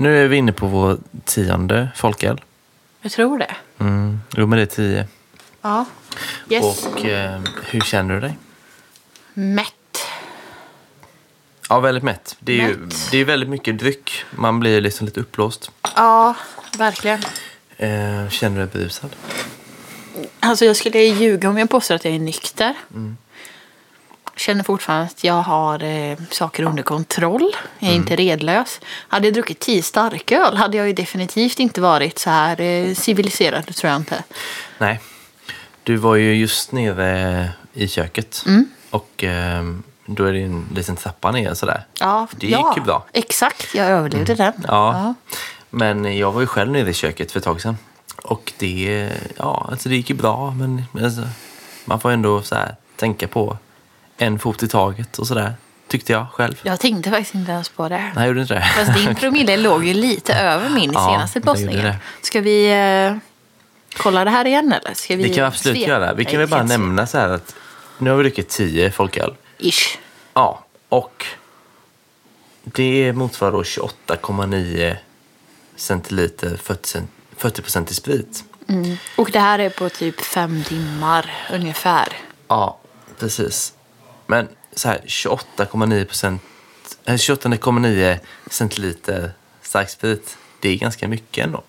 Nu är vi inne på vår tionde folköl. Jag tror det. Mm. Jo, men det är tio. Ja. Yes. Och eh, hur känner du dig? Mätt. Ja, väldigt mätt. Det är ju Mätt. det är väldigt mycket dryck. Man blir liksom lite uppblåst. Ja, verkligen. Eh, känner du dig berusad? Alltså jag skulle ljuga om jag påstår att jag är nykter. Mm. Känner fortfarande att jag har eh, saker under kontroll. Jag är Mm. inte redlös. Hade jag druckit tio starköl hade jag ju definitivt inte varit så här eh, civiliserad, tror jag inte. Nej. Du var ju just nere i köket. Mm. Och eh, då är det en liten trappa ner sådär. Ja, Det gick ja, ju bra. Exakt, jag överlevde den. Ja. Men jag var ju själv nere i köket för ett tag sedan. Och det, ja, alltså det gick ju bra. Men alltså, man får ändå så här, tänka på en fot i taget och sådär. Tyckte jag själv. Jag tänkte faktiskt inte ens på det. Nej, gjorde inte det? Fast din promille låg ju lite över min Ja, senaste postningen. Ska vi eh, kolla det här igen eller? Ska vi Det kan vi absolut svepa? göra. Vi kan väl bara nämna så här att nu har vi druckit 10 folköl. Ish. Ja, och det motsvarar då 28,9 centiliter 40 cent- 40 procent i sprit. Och det här är på typ fem timmar ungefär. Ja, precis. Men så här 28,9 procent, eh, 28,9 centiliter starksprit, det är ganska mycket ändå.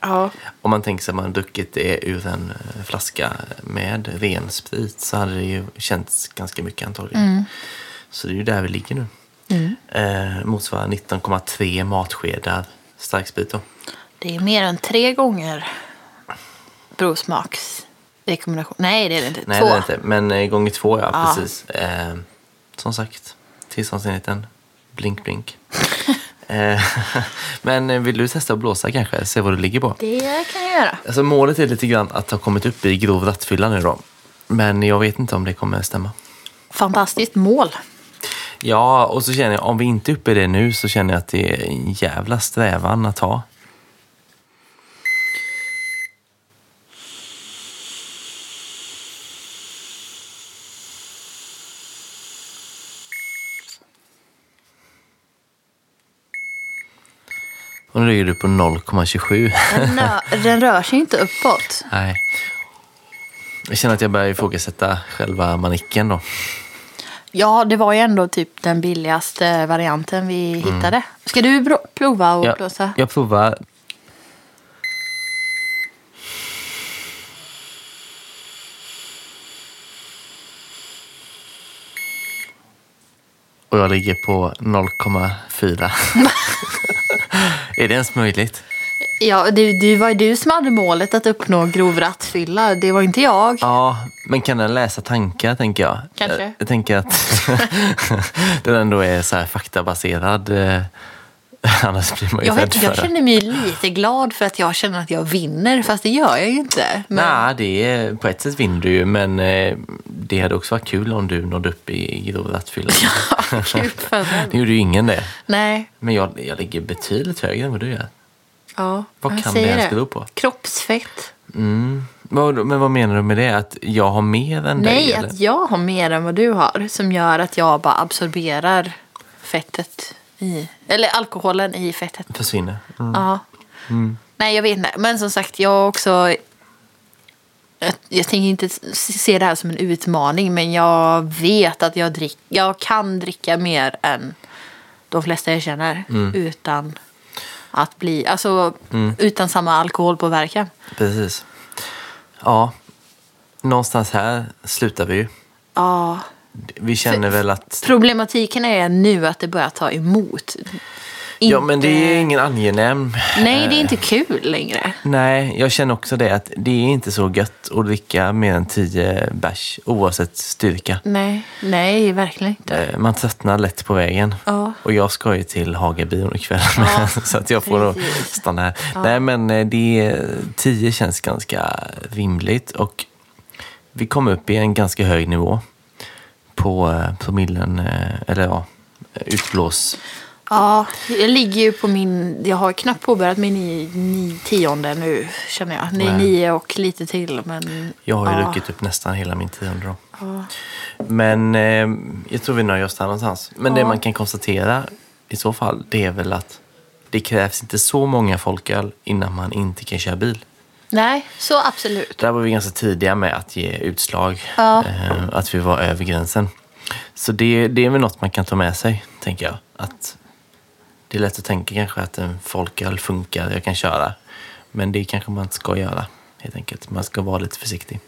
Ja. Om man tänker sig att man druckit det ur en eh, flaska med ren sprit så hade det ju känts ganska mycket antagligen. Så det är ju där vi ligger nu. Eh, motsvarar 19,3 matskedar starksprit då. Det är mer än tre gånger Brosmaks rekommendation. Nej, det är det inte. Nej, Två. det är inte. Men eh, gånger två, ja, Ja. precis. Eh, som sagt, tillståndsenheten. Blink, blink. eh, men eh, vill du testa att blåsa kanske? Se vad du ligger på. Det kan jag göra. Alltså, målet är lite grann att ha kommit upp i grov rattfylla nu då. Men jag vet inte om det kommer stämma. Fantastiskt mål. Ja, och så känner jag om vi inte är uppe i det nu så känner jag att det är en jävla strävan att ha. Nu ligger du på 0,27. Den, nö- den rör sig inte uppåt. Nej. Jag känner att jag börjar ifrågasätta själva manicken då. Ja, det var ju ändå typ den billigaste varianten vi hittade. Ska du prova att Jag, blåsa? jag provar. Och jag ligger på 0,4. är det ens möjligt? Ja, det, det var ju du som hade målet att uppnå grov rattfylla. Det var inte jag. Ja, men kan den läsa tankar tänker jag? Kanske. Jag, jag tänker att den ändå är så faktabaserad. Annars blir man ju Jag, vet, jag det. känner mig lite glad för att jag känner att jag vinner, fast det gör jag ju inte. Men, Nej, det är, på ett sätt vinner du ju, men eh, det hade också varit kul om du nådde upp i grov rattfylla. Gud, för Nu gjorde ju ingen det. Nej, Men jag, jag ligger betydligt högre än vad du gör. ja. Vad kan säger det ens bero på? Kroppsfett. Mm. Men vad menar du med det? Att jag har mer än dig? Nej, eller? att jag har mer än vad du har. Som gör att jag bara absorberar fettet i... Eller alkoholen i fettet. Försvinner. Mm. Ja. Nej, jag vet inte. Men som sagt, jag också... Jag, jag tänker inte se det här som en utmaning, men jag vet att jag, drick, jag kan dricka mer än de flesta jag känner utan att bli... Alltså, utan samma alkoholpåverkan. Precis. Ja, någonstans här slutar vi ju. Ja. Vi känner väl att... Problematiken är nu att det börjar ta emot. Ja, men det är ingen angenäm... Nej, det är inte kul längre. Nej, jag känner också det att det är inte så gött att dricka mer än 10 bärs oavsett styrka. Nej, nej, verkligen inte. Eh, Man tröttnar lätt på vägen. Ja. Och jag ska ju till Hagabion ikväll. Ja, så att jag får precis. stanna här. Nej, men eh, det, 10 känns ganska rimligt. Och vi kom upp i en ganska hög nivå på eh, promillen, eh, eller ja, utblås. Ja, jag ligger ju på min... Jag har knappt påbörjat min nio, nio, tionde nu, känner jag. Ni, nio och lite till, men... Jag har ju ja. druckit upp nästan hela min tionde då. Men eh, jag tror vi nöjer oss där någonstans. Men det Ja. man kan konstatera i så fall, det är väl att det krävs inte så många folköl innan man inte kan köra bil. Nej, så absolut. Där var vi ganska tidiga med att ge utslag. Ja. Eh, att vi var över gränsen. Så det, det är väl något man kan ta med sig, tänker jag. Att det är lätt att tänka kanske att en folköl funkar, jag kan köra. Men det kanske man inte ska göra, helt enkelt. Man ska vara lite försiktig.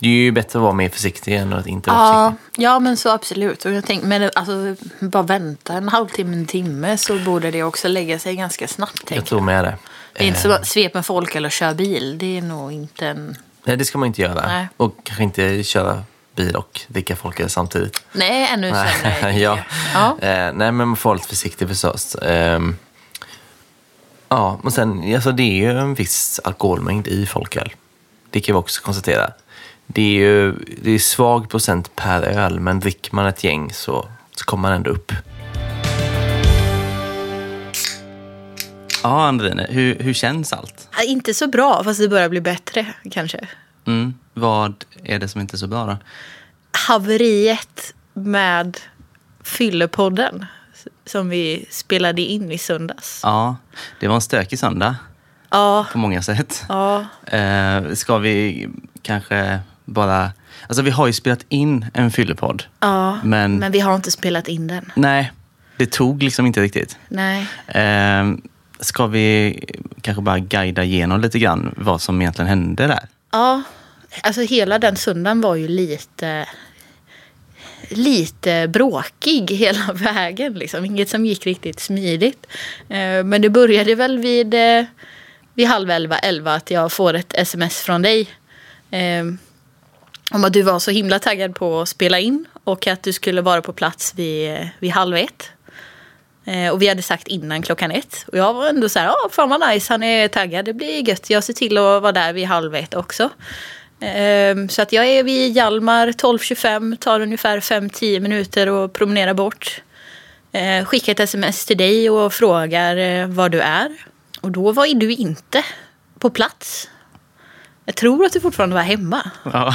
Det är ju bättre att vara mer försiktig än att inte vara Ja, försiktig. ja, men så absolut. Och jag tänk, men alltså, bara vänta en halvtimme, en timme så borde det också lägga sig ganska snabbt. Jag tror med det. Det är inte Eh, så svep med folk eller köra bil. Det är nog inte en... Nej, det ska man inte göra. Nej. Och kanske inte köra bil och dricka folköl samtidigt. Nej, ännu sämre. ja. Ja. Eh, nej, men man får vara lite försiktig förstås. Ehm, ja, och sen, alltså det är ju en viss alkoholmängd i folköl. Det kan vi också konstatera. Det är ju det är svag procent per öl, men dricker man ett gäng så, så kommer man ändå upp. Ja, Andrine, hur, hur känns allt? Ja, Inte så bra, fast det börjar bli bättre kanske. Mm. Vad är det som inte är så bra då? Haveriet med Fyllepodden som vi spelade in i söndags. Ja, det var en stökig söndag Ja, på många sätt. ja, Eh, ska vi kanske bara... Alltså vi har ju spelat in en fyllepodd. ja. Men, Men vi har inte spelat in den. nej, det tog liksom inte riktigt. Nej. Eh, ska vi kanske bara guida igenom lite grann vad som egentligen hände där? Ja, alltså hela den söndagen var ju lite lite bråkig hela vägen. Liksom. Inget som gick riktigt smidigt. Eh, men det började väl vid, eh, vid halv elva, elva att jag får ett sms från dig. Eh, om att du var så himla taggad på att spela in och att du skulle vara på plats vid, vid halv ett. Eh, och vi hade sagt innan klockan ett. Och jag var ändå så här, ja fan vad nice, han är taggad, det blir gött. Jag ser till att vara där vid halv ett också. Ehm, så att jag är vid Hjalmar 12.25, tar ungefär 5-10 minuter att promenera bort. Eh, skickar ett sms till dig och frågar eh, var du är. Och då var du inte på plats. Jag tror att du fortfarande var hemma. Ja,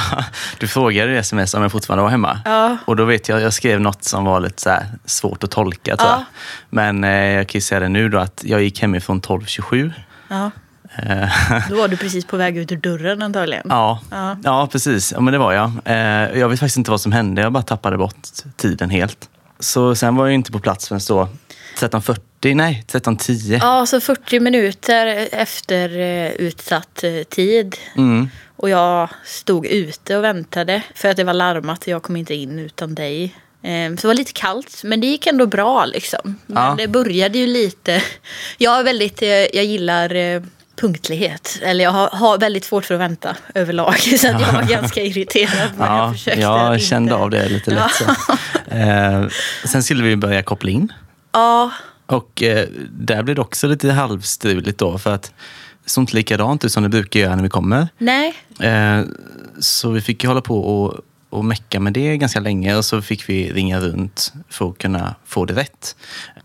du frågade i sms om jag fortfarande var hemma. Ja. Och då vet jag, jag skrev något som var lite så svårt att tolka Ja. Men eh, jag kan ju säga det nu då att jag gick hemifrån 12.27. Ja. Eh, Då var du precis på väg ut ur dörren antagligen. ja. Ja. Ja. precis. Ja, men det var jag. Eh, jag vet faktiskt inte vad som hände. Jag bara tappade bort tiden helt. Så sen var jag inte på plats förrän då 13.40, nej 13.10. Ja, så 40 minuter efter eh, utsatt eh, tid. Mm. Och jag stod ute och väntade för att det var larmat och jag kom inte in utan dig. Eh, Så det var lite kallt, men det gick ändå bra liksom. Men Ja. det började ju lite... Jag är väldigt... eh, Jag gillar punktlighet. Eller jag har, har väldigt svårt för att vänta överlag. Så att jag var ganska irriterad jag Ja, jag inte- kände av det lite lätt. Eh, sen skulle vi börja koppla in. Ja, Och eh, där blev det också lite halvstruligt då. För att såg inte likadant ut som det brukar göra när vi kommer. nej. Eh, så vi fick ju hålla på och, och mecka med det ganska länge. Och så fick vi ringa runt för att kunna få det rätt.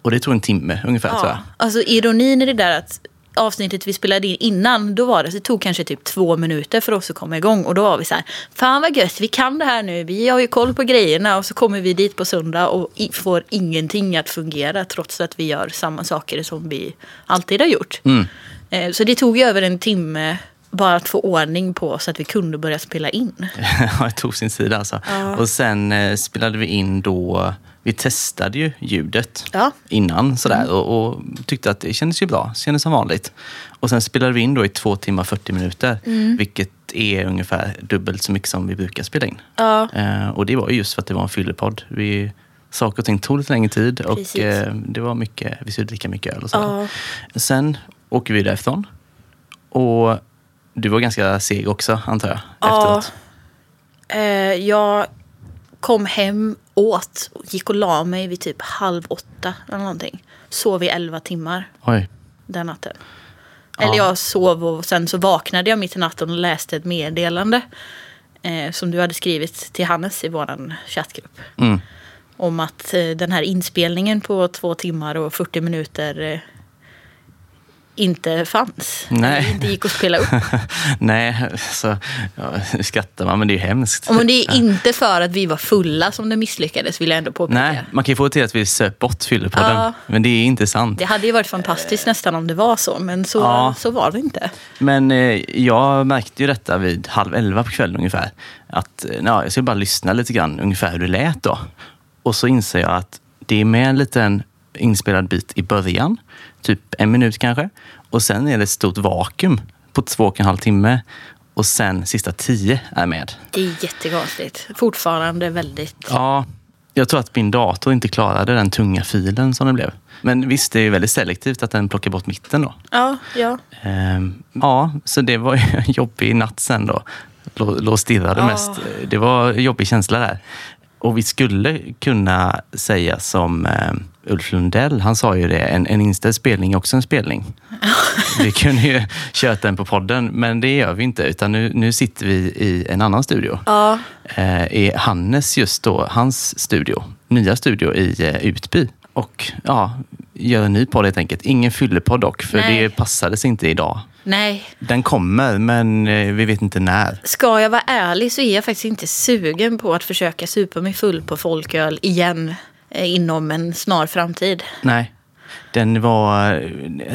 Och det tog en timme ungefär tror jag. Ja. Alltså ironin i det där att avsnittet vi spelade in innan, då var det, det tog kanske typ två minuter för oss att komma igång. Och då var vi så här, fan vad gött, vi kan det här nu, vi har ju koll på grejerna. Och så kommer vi dit på söndag och får ingenting att fungera trots att vi gör samma saker som vi alltid har gjort. Mm. Eh, så det tog ju över en timme bara att få ordning på så att vi kunde börja spela in. Ja, det tog sin tid alltså. Ja. Och sen eh, spelade vi in då, vi testade ju ljudet Ja. innan sådär och, och tyckte att det kändes ju bra, kändes som vanligt. Och sen spelade vi in då i två timmar 40 minuter, vilket är ungefär dubbelt så mycket som vi brukar spela in. Ja. Eh, och det var ju just för att det var en fyllepodd. Vi, saker och ting tog lite längre tid och Precis. eh, det var mycket, vi skulle dricka mycket öl och så. Ja. Sen åker vi därifrån. Och du var ganska seg också, antar jag, Ja. efteråt. Eh, jag kom hem, åt, gick och la mig vid typ halv åtta eller någonting. Sov i elva timmar Oj. den natten. Eller jag sov och sen så vaknade jag mitt i natten och läste ett meddelande. Eh, som du hade skrivit till Hannes i vår chattgrupp. Mm. Om att eh, den här inspelningen på två timmar och 40 minuter eh, inte fanns. Nej. Det inte gick att spela upp. Nej, så ja, nu skrattar man, men det är ju hemskt. Och det är inte för att vi var fulla som det misslyckades, vill jag ändå påpeka. Nej, man kan ju få till att vi söp bort fyllepodden, Ja. men det är inte sant. Det hade ju varit fantastiskt nästan om det var så, men så, Ja. så var det inte. Men eh, jag märkte ju detta vid halv elva på kvällen ungefär. Att eh, ja, jag skulle bara lyssna lite grann ungefär hur det lät då. Och så inser jag att det är med en liten inspelad bit i början, typ en minut kanske. Och sen är det ett stort vakuum på två och en halv timme. Och sen sista tio är med. Det är jättekonstigt. Fortfarande väldigt... Ja, jag tror att min dator inte klarade den tunga filen som det blev. Men visst, det är ju väldigt selektivt att den plockar bort mitten då. Ja, ja. Ehm, ja, så det var ju en jobbig natt sen då. Lå- Låg och stirrade Ja. mest. Det var en jobbig känsla där. Och vi skulle kunna säga som eh, Ulf Lundell, han sa ju det, en, en inställd spelning är också en spelning. vi kunde ju kört den på podden, men det gör vi inte. Utan nu, nu sitter vi i en annan studio. ja. Eh, är Hannes just då, hans studio, nya studio i eh, Utby. Och ja, gör en ny podd helt enkelt. Ingen fyllepodd dock, för Nej. det passades inte idag. Nej. Den kommer, men eh, vi vet inte när. Ska jag vara ärlig så är jag faktiskt inte sugen på att försöka supa mig full på folköl igen inom en snar framtid. Nej. Den var...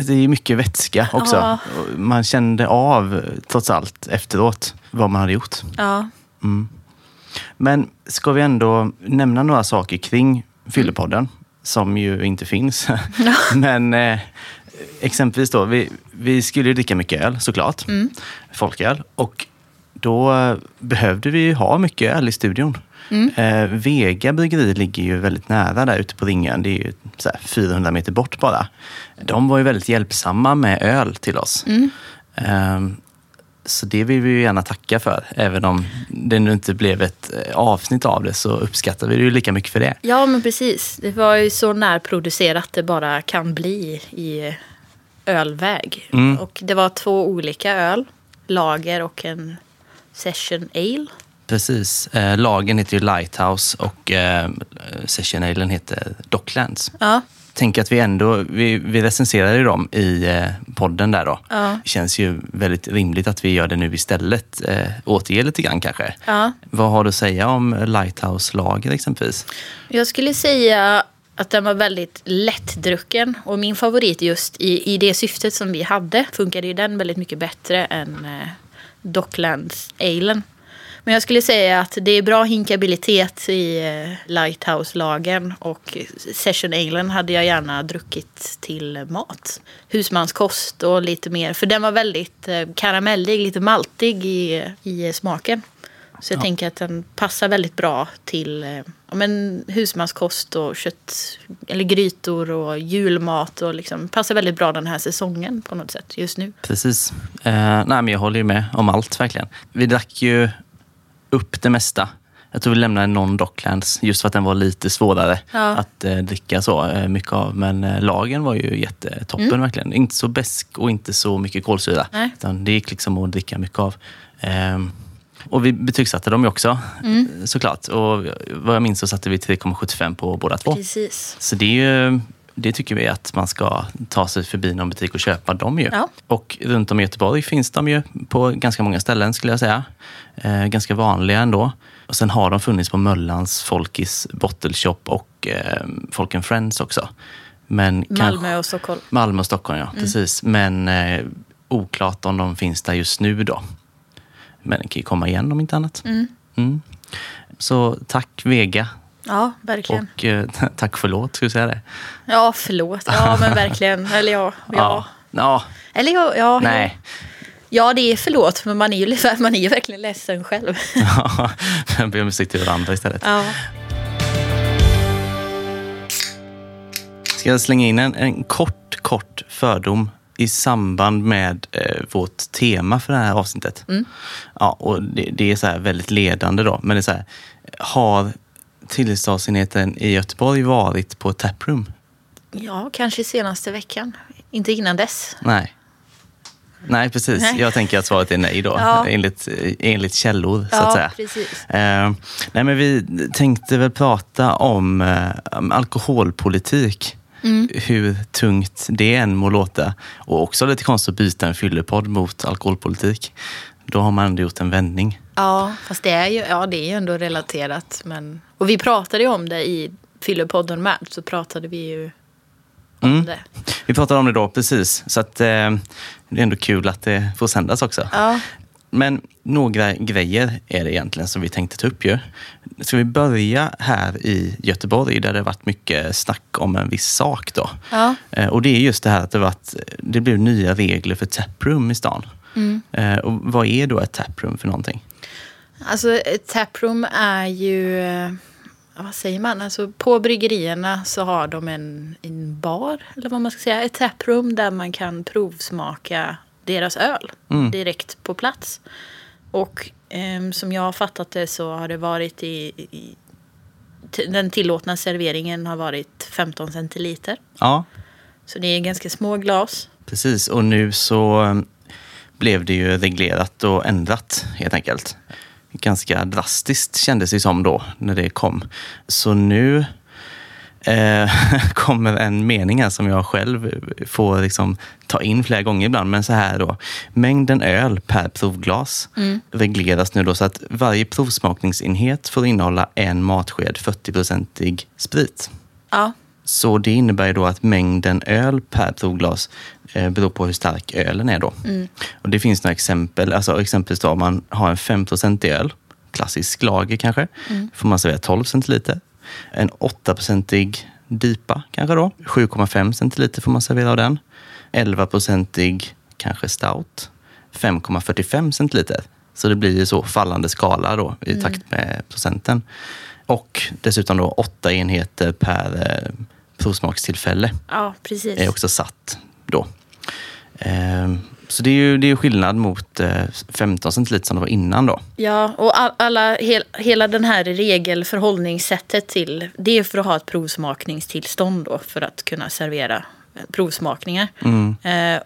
Det är mycket vätska också. Ja. Man kände av, trots allt, efteråt vad man hade gjort. Ja. Men ska vi ändå nämna några saker kring Fyllepodden, som ju inte finns. Men eh, exempelvis då, vi, vi skulle ju dricka mycket öl såklart. Folköl. Och då eh, behövde vi ju ha mycket öl i studion. Eh, Vega bryggeri ligger ju väldigt nära där ute på Ringön. Det är ju så här 400 meter bort bara. De var ju väldigt hjälpsamma med öl till oss. Ehm, så det vill vi ju gärna tacka för. Även om det nu inte blev ett eh, avsnitt av det så uppskattar vi det ju lika mycket för det. ja, men precis. Det var ju så närproducerat det bara kan bli i ölväg. Mm. Och det var två olika öl. Lager och en session ale. Precis. Eh, lagen heter ju Lighthouse och eh, Session Alen heter Docklands. Ja. Tänk att vi ändå, vi, vi recenserade ju dem i eh, podden där då. Ja. Det känns ju väldigt rimligt att vi gör det nu istället. Eh, återge lite grann kanske. Ja. Vad har du att säga om Lighthouse lager exempelvis? Jag skulle säga att den var väldigt lättdrucken. Och min favorit just i, i det syftet som vi hade funkade ju den väldigt mycket bättre än eh, Docklands Alen. Men jag skulle säga att det är bra hinkabilitet i eh, Lighthouse-lagen och Session Alen hade jag gärna druckit till mat. Husmanskost och lite mer, för den var väldigt eh, karamellig, lite maltig i, i smaken. Så jag Ja. tänker att den passar väldigt bra till eh, ja, men husmanskost och kött eller grytor och julmat och liksom passar väldigt bra den här säsongen på något sätt just nu. Precis. Eh, nej, men jag håller ju med om allt verkligen. Vi drack ju upp det mesta. Jag tror vi lämnade någon Docklands just för att den var lite svårare Ja. att eh, dricka så eh, mycket av. Men eh, lagen var ju jättetoppen verkligen. Inte så besk och inte så mycket kolsyra. Nej. Utan det gick liksom att dricka mycket av. Ehm, och vi betygsatte dem ju också såklart. Och vad jag minns så satte vi 3,75 på båda två. Precis. Så det, är ju, det tycker vi att man ska ta sig förbi någon butik och köpa dem ju. Ja. Och runt om i Göteborg finns de ju på ganska många ställen skulle jag säga. Eh, ganska vanliga ändå. Och sen har de funnits på Möllans, Folkis, Bottle Shop och eh, Folk and Friends också. Men Malmö och Stockholm. Malmö och Stockholm, ja. Precis. Men eh, oklart om de finns där just nu då. Men det kan ju komma igen om inte annat. Mm. Så tack Vega. Ja, verkligen. Och eh, tack förlåt, ska vi säga det? Ja, förlåt. Ja, men verkligen. Eller ja. ja. Ja. Eller ja, ja. Nej. Ja, det är förlåt, men man är ju, man är ju verkligen ledsen själv. Ja. Jag ber om ursäkt till varandra istället. Ja. Ska jag slänga in en, en kort, kort fördom i samband med eh, vårt tema för det här avsnittet. Ja, och det, det är så här väldigt ledande då, men det är så här. Har tillståndsenheten i Göteborg varit på taproom? ja, kanske senaste veckan. Inte innan dess. Nej. Nej, precis. Nej. Jag tänker att svaret är nej då, Ja. enligt, enligt källor så Ja, att säga. precis. Eh, nej, men vi tänkte väl prata om eh, om alkoholpolitik hur tungt det än må låta. Och också lite konstigt att byta en fyllepodd mot alkoholpolitik. Då har man ändå gjort en vändning. Ja, fast det är ju, ja, det är ju ändå relaterat. Men... Och vi pratade ju om det i Fyllepodden med. Så pratade vi ju om Mm. det. Vi pratade om det då, precis. Så att, eh, det är ändå kul att det får sändas också. Ja. Men några grejer är det egentligen som vi tänkte ta upp ju. Ska vi börja här i Göteborg där det har varit mycket snack om en viss sak då. Ja. Eh, Och det är just det här att det, varit, det blev nya regler för taproom i stan. Mm. Eh, Och vad är då ett taproom för någonting? Alltså ett taproom är ju, eh, vad säger man, alltså på bryggerierna så har de en, en bar, eller vad man ska säga, ett taproom där man kan provsmaka deras öl Mm. direkt på plats. Och ehm, som jag har fattat det så har det varit i, i den tillåtna serveringen har varit 15 centiliter. Ja, Så det är ganska små glas. precis. Och nu så eh, blev det ju reglerat och ändrat helt enkelt. Ganska drastiskt kändes det som då när det kom. Så nu eh, kommer en mening här som jag själv får liksom ta in flera gånger ibland. Men så här då. Mängden öl per provglas regleras nu då så att varje provsmakningsenhet får innehålla en matsked 40-procentig sprit. Ja, Så det innebär ju då att mängden öl per provglas eh, beror på hur stark ölen är då. Och det finns några exempel. Alltså exempelvis då om man har en 5-procentig öl, klassisk lager kanske, får man servera 12 centiliter. En 8-procentig DIPA kanske då, 7,5 centiliter får man servera av den. 11-procentig kanske stout, 5,45 centiliter. Så det blir ju så fallande skala då i takt med procenten. Och dessutom då åtta enheter per eh, provsmakstillfälle ja precis. är också satt då. Ehm, så det är ju det är skillnad mot eh, 15 centiliter som det var innan då. Ja, och all, alla, hel, hela den här regelförhållningssättet till, det är för att ha ett provsmakningstillstånd då, för att kunna servera eh, provsmakningar. Eh,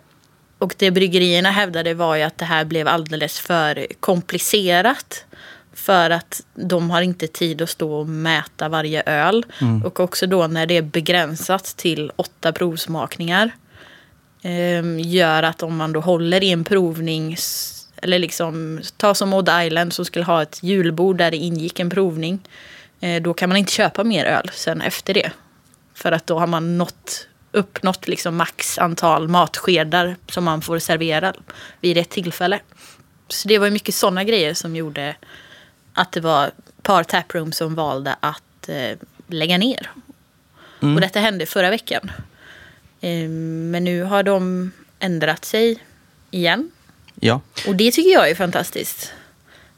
och det bryggerierna hävdade var ju att det här blev alldeles för komplicerat. För att de har inte tid att stå och mäta varje öl. Och också då när det är begränsat till åtta provsmakningar. Eh, gör att om man då håller i en provning eller liksom ta som Odd Island som skulle ha ett julbord där det ingick en provning. Eh, då kan man inte köpa mer öl sen efter det. För att då har man nått, uppnått liksom max antal matskedar som man får servera vid ett tillfälle. Så det var mycket sådana grejer som gjorde att det var ett par taproom som valde att eh, lägga ner. Och detta hände förra veckan. Eh, men nu har de ändrat sig igen. Ja, Och det tycker jag är fantastiskt.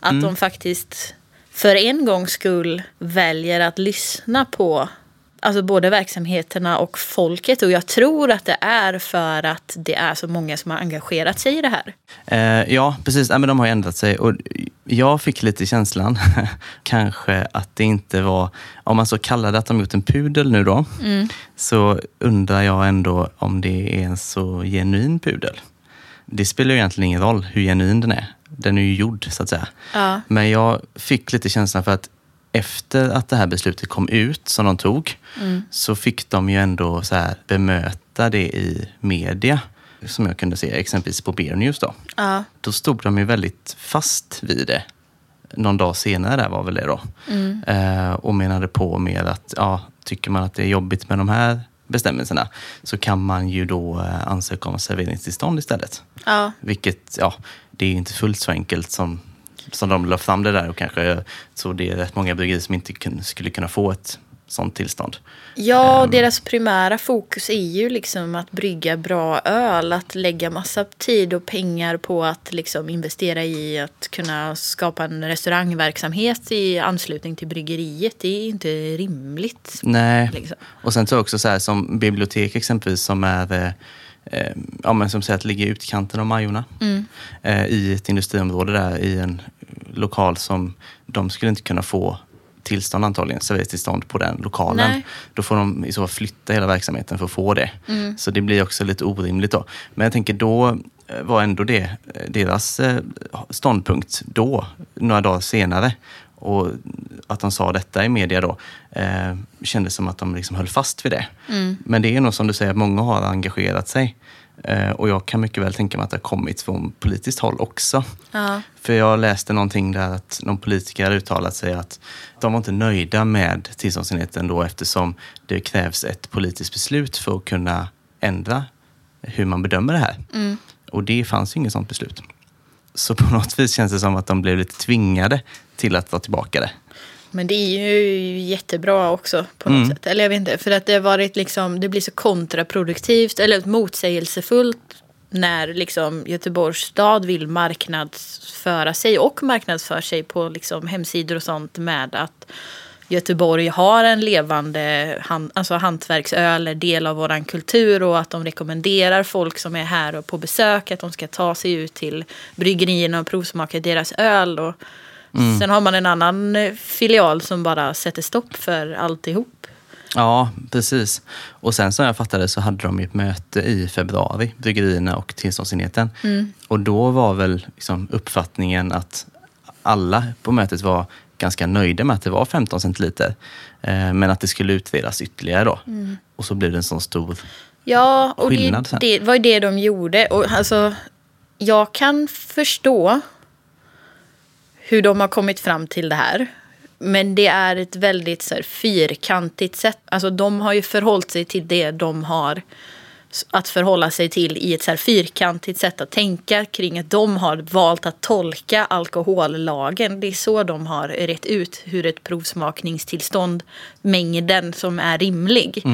Att de faktiskt för en gångs skull väljer att lyssna på alltså både verksamheterna och folket. Och jag tror att det är för att det är så många som har engagerat sig i det här. Eh, ja precis. Ja, men de har ändrat sig. Och jag fick lite känslan, kanske att det inte var, om man så kallade att de gjort en pudel nu då, så undrar jag ändå om det är en så genuin pudel. Det spelar ju egentligen ingen roll hur genuin den är. Den är ju gjord så att säga. Ja. Men jag fick lite känslan för att efter att det här beslutet kom ut som de tog så fick de ju ändå så här bemöta det i media. Som jag kunde se, exempelvis på Beer News då. Ja. Då stod de ju väldigt fast vid det. Någon dag senare där var väl det då. Eh, och menade på med att ja, tycker man att det är jobbigt med de här bestämmelserna så kan man ju då eh, ansöka om serveringstillstånd istället. Ja. Vilket, ja, det är inte fullt så enkelt som, som de la fram det där och kanske tror det är rätt många bryggerier som inte kun, skulle kunna få ett sånt tillstånd. Ja, deras primära fokus är ju liksom att brygga bra öl. Att lägga massa tid och pengar på att liksom investera i att kunna skapa en restaurangverksamhet i anslutning till bryggeriet. Det är inte rimligt. Nej, Liksom. och sen tror jag också så här som bibliotek exempelvis som är eh, eh, ja, men som säger att ligger i utkanten av Majorna eh, i ett industriområde där i en lokal som de skulle inte kunna få tillstånd antagligen, serveringstillstånd på den lokalen. Nej. Då får de i så fall flytta hela verksamheten för att få det. Så det blir också lite orimligt då. Men jag tänker då eh, var ändå det eh, deras eh, ståndpunkt då, några dagar senare. Och att de sa detta i media då eh, kändes som att de liksom höll fast vid det. Men det är nog som du säger, att många har engagerat sig. Eh, och jag kan mycket väl tänka mig att det har kommit från politiskt håll också. Ja. För jag läste någonting där att någon politiker hade uttalat sig att de var inte nöjda med tillståndsenheten då eftersom det krävs ett politiskt beslut för att kunna ändra hur man bedömer det här. Och det fanns ju inget sådant beslut. Så på något vis känns det som att de blev lite tvingade till att ta tillbaka det. Men det är ju jättebra också på något Mm. sätt. Eller jag vet inte, för att det har varit liksom, det blir så kontraproduktivt eller motsägelsefullt när liksom Göteborgs stad vill marknadsföra sig och marknadsför sig på liksom hemsidor och sånt med att Göteborg har en levande han, alltså hantverksöl, är del av våran kultur och att de rekommenderar folk som är här och på besök att de ska ta sig ut till bryggerierna och provsmaka deras öl. Och Sen har man en annan eh, filial som bara sätter stopp för alltihop. Ja, precis. Och sen som jag fattade så hade de ett möte i februari, bryggerierna och tillståndsenheten. Och då var väl liksom uppfattningen att alla på mötet var ganska nöjda med att det var 15 centiliter. Eh, men att det skulle utredas ytterligare då. Och så blev det en sån stor... Ja, och Skillnad det, sen. det var ju det de gjorde. Och alltså, jag kan förstå hur de har kommit fram till det här. Men det är ett väldigt så här, fyrkantigt sätt. Alltså de har ju förhållit sig till det de har att förhålla sig till i ett så här fyrkantigt sätt att tänka kring att de har valt att tolka alkohollagen. Det är så de har rätt ut hur ett provsmakningstillstånd, mängden som är rimlig.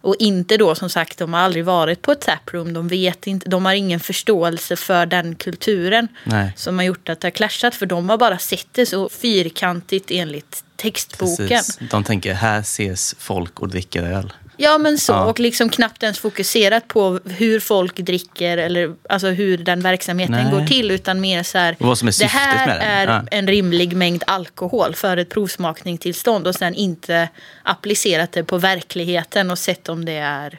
Och inte då som sagt, de har aldrig varit på ett taproom, de vet inte, de har ingen förståelse för den kulturen Nej. som har gjort att det har clashat. För de har bara sett det så fyrkantigt enligt textboken. Precis. De tänker, här ses folk och dricker öl. Ja men så, Ja. och liksom knappt ens fokuserat på hur folk dricker eller alltså hur den verksamheten Nej. går till. Utan mer så här, Och vad som är det här med den. är Ja. en rimlig mängd alkohol för ett provsmakningstillstånd. Och sen inte applicerat det på verkligheten och sett om det är...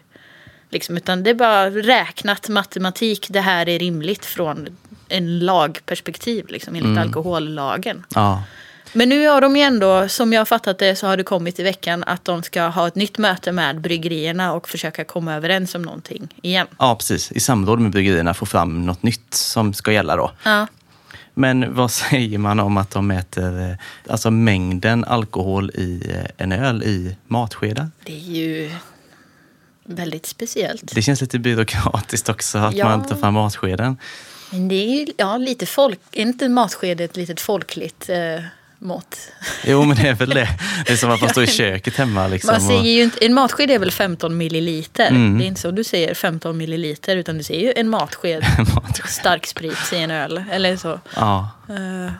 Liksom, utan det är bara räknat matematik, det här är rimligt från en lagperspektiv, liksom, enligt Mm. alkohollagen. Ja, Men nu har de ju ändå, som jag har fattat det, så har det kommit i veckan att de ska ha ett nytt möte med bryggerierna och försöka komma överens om någonting igen. ja, precis. I samråd med bryggerierna få fram något nytt som ska gälla då. Ja. Men vad säger man om att de mäter eh, alltså mängden alkohol i eh, en öl i matskedar? Det är ju väldigt speciellt. Det känns lite byråkratiskt också att Ja. man tar fram matskeden. Men det är ju ja, lite folk, är inte en matsked ett litet folkligt eh, mått? Jo, men det är väl det. Det är som att man står i köket hemma. Liksom, Man säger ju inte, en matsked är väl 15 milliliter. Mm. Det är inte så du säger 15 milliliter utan du säger ju en matsked Matsked. stark sprit i en öl. Eller så. ja, Eh,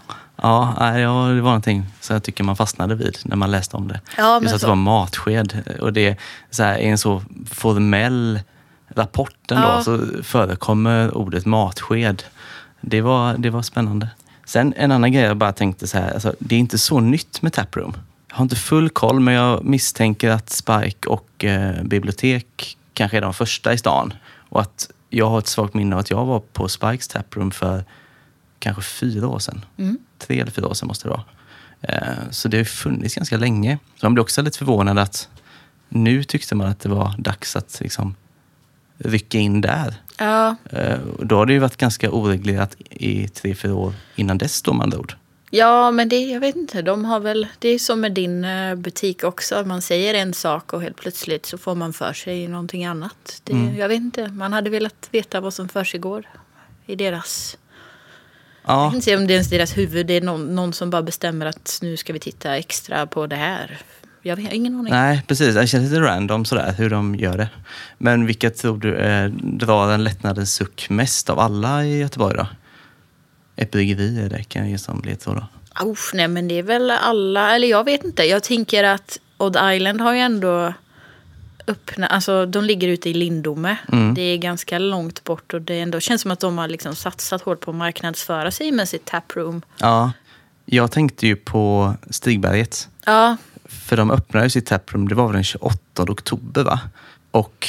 ja, det var någonting som jag tycker man fastnade vid när man läste om det. Ja, Just att så. det var matsked. Och det är så här, i en så formell rapport Ja. så förekommer ordet matsked. Det var, det var spännande. Sen en annan grej jag bara tänkte så här, alltså, det är inte så nytt med Taproom. Jag har inte full koll, men jag misstänker att Spike och eh, bibliotek kanske är de första i stan. Och att jag har ett svagt minne av att jag var på Spikes Taproom för kanske fyra år sedan. Mm. Tre eller fyra år sedan måste det vara. Eh, Så det har funnits ganska länge. Så man blir också lite förvånad att nu tyckte man att det var dags att liksom rycka in där. Ja, Eh, Då har det ju varit ganska oreglerat i tre, fyra år innan dess då med andra ord. Ja, men det, jag vet inte. De har väl, det är som med din eh, butik också. Man säger en sak och helt plötsligt så får man för sig någonting annat. Det, Mm. Jag vet inte. Man hade velat veta vad som försiggår i deras... Jag Ja, vet inte om det är ens deras huvud. Det är någon, någon som bara bestämmer att nu ska vi titta extra på det här. Jag har ingen aning. nej precis. Det känns lite random sådär hur de gör det. Men vilka tror du eh, drar en lättnadens suck mest av alla i Göteborg då? Bryggeri är det kan jag ge som ledtråd då. Usch, nej, men det är väl alla. Eller jag vet inte. Jag tänker att Odd Island har ju ändå öppna, alltså de ligger ute i Lindome. Mm. Det är ganska långt bort och det ändå, känns som att de har liksom satsat hårt på att marknadsföra sig med sitt taproom. Ja, jag tänkte ju på Stigberget. Ja, för de öppnade ju sitt taproom, det var väl den 28 oktober va? Och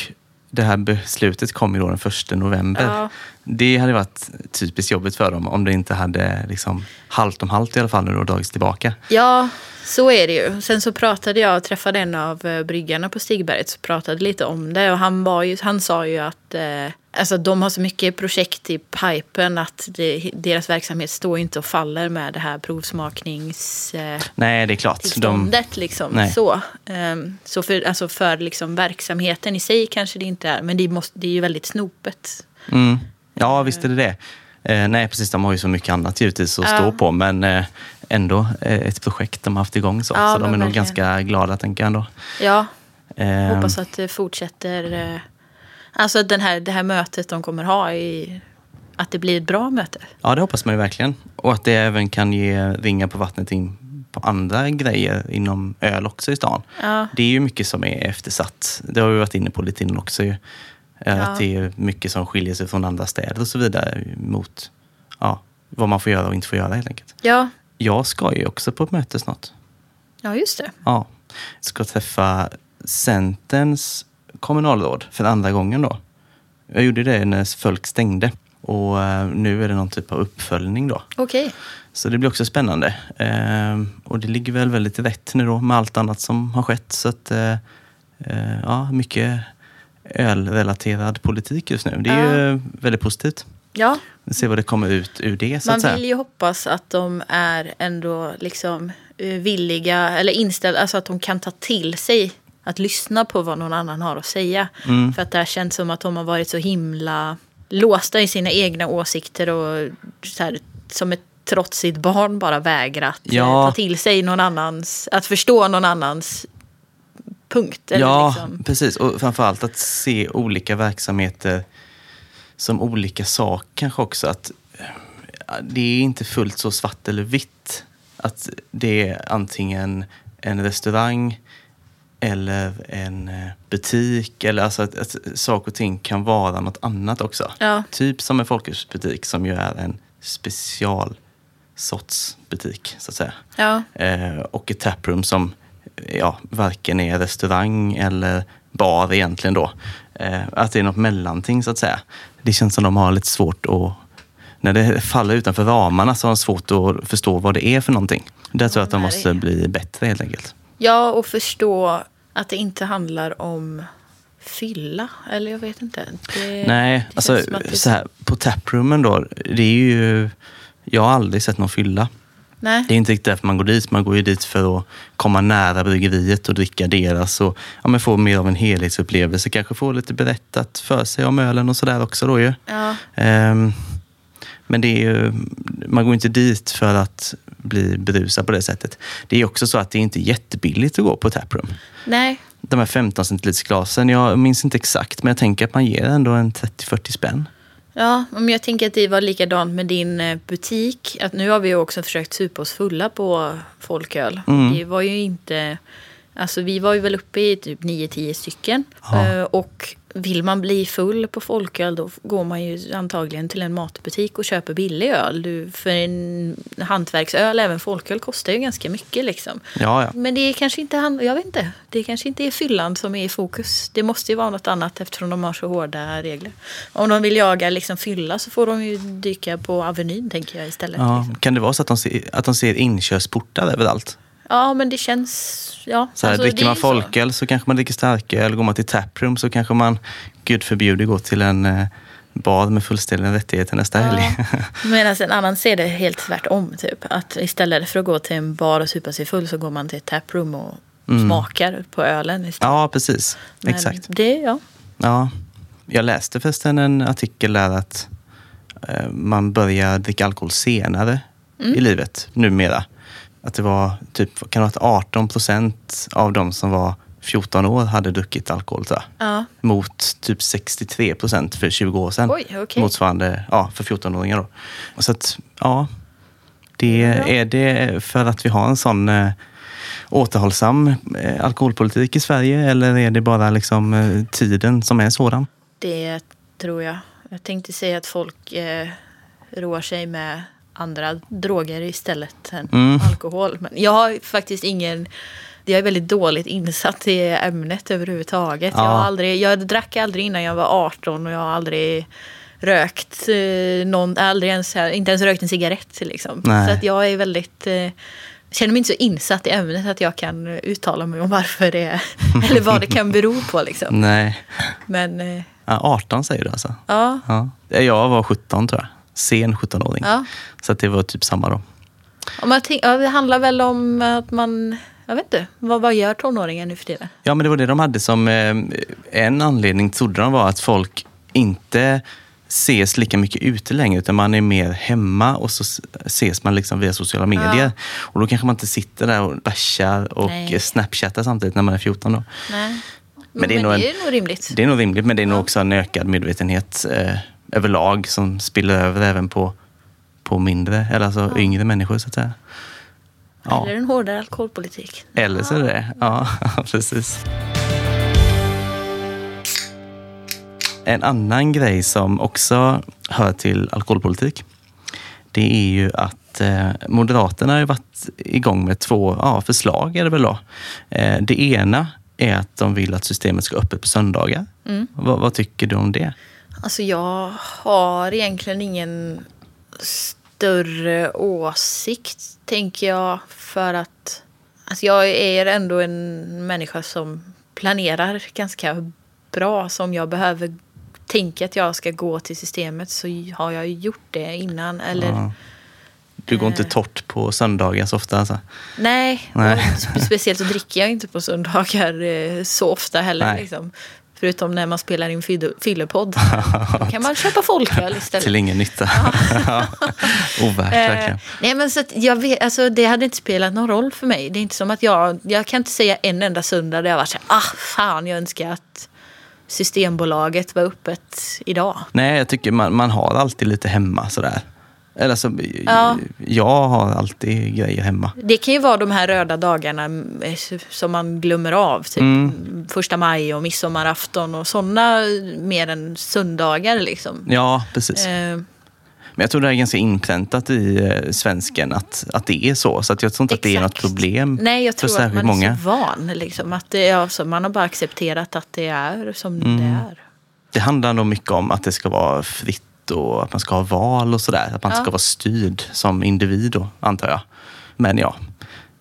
det här beslutet kom ju då den 1 november. Ja. Det hade varit typiskt jobbigt för dem om det inte hade liksom halt om halt i alla fall nu då dragits tillbaka. Ja, så är det ju. Sen så pratade jag och träffade en av eh, bryggarna på Stigberget och pratade lite om det. Och han, var ju, han sa ju att eh, alltså, de har så mycket projekt i pipen att det, deras verksamhet står inte och faller med det här provsmaknings... Eh, Nej, det är klart. De. Liksom. Nej. Så, Ehm, så för, alltså för liksom, verksamheten i sig kanske det inte är, men det, måste, det är ju väldigt snopet. mm, ja, visst är det det. Eh, nej, precis. De har ju så mycket annat givetvis att Ja. stå på, men eh, ändå eh, ett projekt de har haft igång så. Ja, så de är men nog verkligen. ganska glada, tänker jag ändå. Ja, Eh, hoppas att det fortsätter. eh, Alltså den här, det här mötet de kommer ha, i, att det blir ett bra möte. Ja, det hoppas man ju verkligen. Och att det även kan ge ringa på vattnet in på andra grejer inom öl också i stan. Ja. Det är ju mycket som är eftersatt. Det har vi varit inne på lite innan också. Eh, Ja. Att det är mycket som skiljer sig från andra städer och så vidare mot ja, vad man får göra och inte får göra helt enkelt. Ja, Jag ska ju också på ett möte snart. ja just det. Ja. Jag ska träffa Centerns kommunalråd för andra gången då. Jag gjorde det när folk stängde och eh, nu är det någon typ av uppföljning då. Okej. Så det blir också spännande. Ehm, och det ligger väl väldigt rätt nu då med allt annat som har skett. Så att, eh, ja, mycket ölrelaterad politik just nu. Det är ju väldigt positivt. Ja, Vi ser vad det kommer ut ur det så man vill ju hoppas att de är ändå liksom eh, villiga eller inställda, alltså att de kan ta till sig att lyssna på vad någon annan har att säga. Mm. För att det har känts som att de har varit så himla låsta i sina egna åsikter och så här, som ett trotsigt barn bara vägrat eh, Ja. ta till sig någon annans, att förstå någon annans punkt. Eller Ja, liksom. precis. Och framförallt att se olika verksamheter som olika saker kanske också. Att det är inte fullt så svart eller vitt. Att det är antingen en restaurang eller en eh, butik. Eller alltså att, att saker och ting kan vara något annat också. Ja. Typ som en folkhusbutik som ju är en special sorts butik så att säga. Ja. Eh, och ett taproom som ja, varken är restaurang eller bar egentligen då. Eh, att det är något mellanting så att säga. Det känns som de har lite svårt att när det faller utanför ramarna så har de svårt att förstå vad det är för någonting. Där tror jag att de måste bli bättre helt enkelt. Ja, och förstå att det inte handlar om fylla. Eller jag vet inte. Det, Nej, det alltså det- så här, på taproomen då, det är ju... Jag har aldrig sett någon fylla. Nej. Det är inte riktigt därför man går dit. Man går ju dit för att komma nära bryggeriet och dricka deras och ja, få mer av en helhetsupplevelse. Kanske få lite berättat för sig om ölen och sådär också då ju. Ja. Ehm, men det är ju, man går inte dit för att bli berusad på det sättet. Det är också så att det är inte jättebilligt att gå på taproom. Nej. De här 15 centiliters glasen, jag minns inte exakt, men jag tänker att man ger ändå en 30-40 spänn. Ja, men jag tänker att det var likadant med din eh, butik. Att nu har vi också försökt supa oss fulla på folköl. Mm. Det var ju inte... Alltså vi var ju väl uppe i typ 9-10 stycken. Ja. Eh, Och vill man bli full på folköl då går man ju antagligen till en matbutik och köper billig öl. Du, för en hantverksöl, även folköl, kostar ju ganska mycket liksom. Ja, ja. Men det är kanske inte, jag vet inte, det kanske inte är fyllan som är i fokus. Det måste ju vara något annat eftersom de har så hårda regler. Om de vill jaga liksom fylla så får de ju dyka på Avenyn tänker jag istället. ja. liksom. Kan det vara så att de ser, att de ser inkörsportar överallt? Ja men det känns, ja. Så här, alltså, dricker man folköl så. kanske man dricker starköl. Går man till taproom så kanske man, gud förbjude, går till en eh, bar med fullständiga rättigheter nästa helg. Ja. Medan en annan ser det helt tvärtom. Typ. Att istället för att gå till en bar och supa sig full så går man till ett taproom och smakar på ölen istället. Mm. ja, precis. Men Exakt. Det, ja. Ja. Jag läste förresten en artikel där att eh, man börjar dricka alkohol senare Mm. i livet numera. Att det var typ kan det ha varit 18 procent av de som var 14 år hade druckit alkohol. Så. ja. Mot typ 63 procent för 20 år sedan. Oj, okej. Motsvarande ja, för 14-åringar. Då. Och Så att, ja, det är det för att vi har en sån eh, återhållsam eh, alkoholpolitik i Sverige eller är det bara liksom eh, tiden som är sådan? Det tror jag. Jag tänkte säga att folk eh, roar sig med andra droger istället än Mm. alkohol. Men jag har faktiskt ingen... Jag är väldigt dåligt insatt i ämnet överhuvudtaget. Jag, har Ja. aldrig, jag drack aldrig innan jag var 18 och jag har aldrig rökt eh, någon, aldrig ens, inte ens rökt en cigarett. Liksom. Nej. Så att jag är väldigt, eh, känner mig inte så insatt i ämnet att jag kan uttala mig om varför det är, eller vad det kan bero på. Liksom. Nej. Men eh, Ja, 18 säger du alltså? ja, Ja. Jag var 17 tror jag. Sen 17-åring. ja. Så det var typ samma då. Om man tänk, ja, det handlar väl om att man, jag vet inte, vad, vad gör tonåringar nu för tiden? Ja, men det var det de hade som eh, en anledning, trodde de var att folk inte ses lika mycket ute längre utan man är mer hemma och så ses man liksom via sociala medier. Och då kanske man inte sitter där och bashar och Nej. snapchattar samtidigt när man är 14 då. Nej. Men det är nog en- det är nog rimligt. Det är nog rimligt men det är nog också en ökad medvetenhet eh, överlag som spiller över även på, på mindre, eller alltså yngre människor så att säga. Ja. Eller en hårdare alkoholpolitik. Eller så är det det. Ja, precis. En annan grej som också hör till alkoholpolitik, det är ju att eh, Moderaterna har varit igång med två ja, förslag. Är det väl då. Eh, det ena är att de vill att systemet ska öppet på söndagar. Vad, vad tycker du om det? Alltså jag har egentligen ingen större åsikt, tänker jag. För att alltså jag är ändå en människa som planerar ganska bra. Så om jag behöver tänka att jag ska gå till systemet så har jag gjort det innan. Eller Ja. Du går inte Eh. torrt på söndagar så ofta alltså? Nej, Nej. speciellt så dricker jag inte på söndagar eh, så ofta heller. Liksom. Förutom när man spelar in fyllepodd. Då kan man köpa folköl istället. Till ingen nytta. Ja. Ovärt verkligen. Eh, nej men så jag vet, alltså det hade inte spelat någon roll för mig. Det är inte som att jag, jag kan inte säga en enda söndag där jag var så här, ah fan jag önskar att Systembolaget var öppet idag. Nej, jag tycker man, man har alltid lite hemma sådär. Eller alltså, Ja. Jag har alltid grejer hemma. Det kan ju vara de här röda dagarna eh, som man glömmer av. Typ Mm. första maj och midsommarafton och sådana mer än söndagar liksom. Ja, precis. Eh, Men jag tror det är ganska inpräntat i eh, svensken att, att det är så. Så att jag tror inte att det är något Exakt. problem Nej, jag för tror att särskilt man många. är så van. Liksom, att det alltså, man har bara accepterat att det är som Mm. det är. Det handlar nog mycket om att det ska vara fritt och att man ska ha val och sådär. Att man inte Ja. ska vara styrd som individ då, antar jag. Men ja,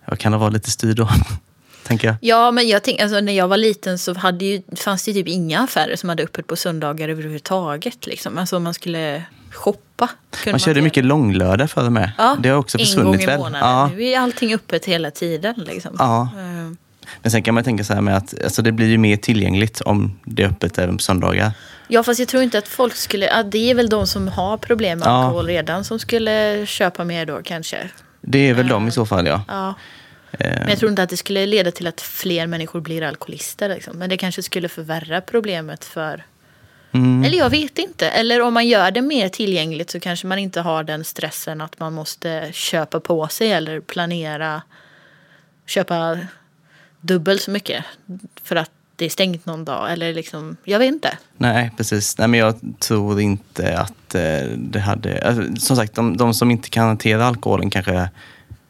jag kan vara lite styrd då, tänker jag. Ja, men jag tänk, alltså, när jag var liten så hade ju, fanns det typ inga affärer som hade öppet på söndagar överhuvudtaget. Liksom. Alltså man skulle shoppa. Man körde inte mycket långlördag förr med. Ja, det har också en försvunnit gång i väl? månaden. Ja. Nu är allting öppet hela tiden. Liksom. Ja. Eh, Men sen kan man tänka så här med att alltså det blir ju mer tillgängligt om det är öppet även på söndagar. Ja, fast jag tror inte att folk skulle... Det är väl de som har problem med Ja. alkohol redan som skulle köpa mer då kanske. Det är väl de i så fall ja. Ja. Eh, Men jag tror inte att det skulle leda till att fler människor blir alkoholister. Liksom. Men det kanske skulle förvärra problemet för... mm, Eller jag vet inte. Eller om man gör det mer tillgängligt så kanske man inte har den stressen att man måste köpa på sig eller planera köpa dubbelt så mycket för att det är stängt någon dag. Eller liksom, jag vet inte. Nej, precis. Nej, men jag tror inte att eh, det hade... Alltså, som sagt, de, de som inte kan hantera alkoholen kanske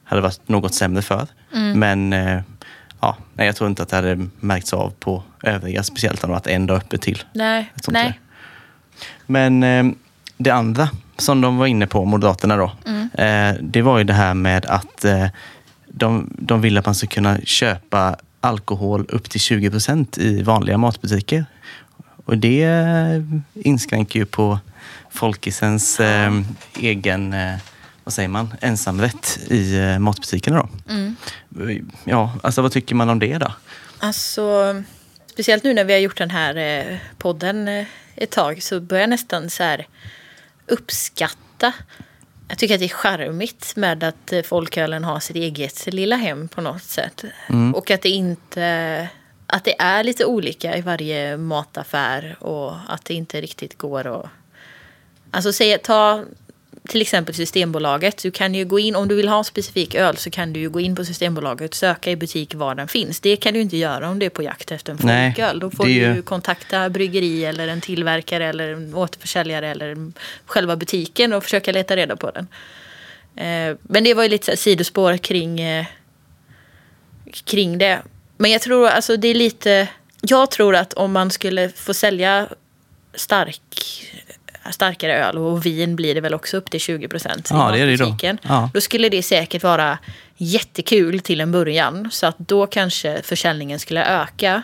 hade varit något sämre för. Mm. Men eh, ja, nej, jag tror inte att det hade märkts av på övriga, speciellt om det varit en dag uppe till. Nej. Nej. Men eh, det andra som de var inne på, Moderaterna då, Mm. det var ju det här med att de, de vill att man ska kunna köpa alkohol upp till 20 procent i vanliga matbutiker. Och det eh, inskränker ju på folkisens eh, egen, eh, vad säger man, ensamrätt i eh, matbutikerna då. Mm. Ja, alltså vad tycker man om det då? Alltså, speciellt nu när vi har gjort den här eh, podden eh, ett tag så börjar jag nästan så här uppskatta. Jag tycker att det är charmigt med att folkölen har sitt eget lilla hem på något sätt. Och att det inte... Att det är lite olika i varje mataffär och att det inte riktigt går att... Alltså säg, ta till exempel Systembolaget. Du kan ju gå in, om du vill ha en specifik öl så kan du ju gå in på Systembolaget och söka i butik var den finns. Det kan du inte göra om du är på jakt efter en folköl. Då får du ju kontakta bryggeri eller en tillverkare eller en återförsäljare eller själva butiken och försöka leta reda på den. Eh, Men det var ju lite sidospår kring, eh, kring det. Men jag tror alltså det är lite... Jag tror att om man skulle få sälja stark starkare öl och vin blir det väl också upp till 20 procent Ja, det är det då. Ja. Då skulle det säkert vara jättekul till en början. Så att då kanske försäljningen skulle öka.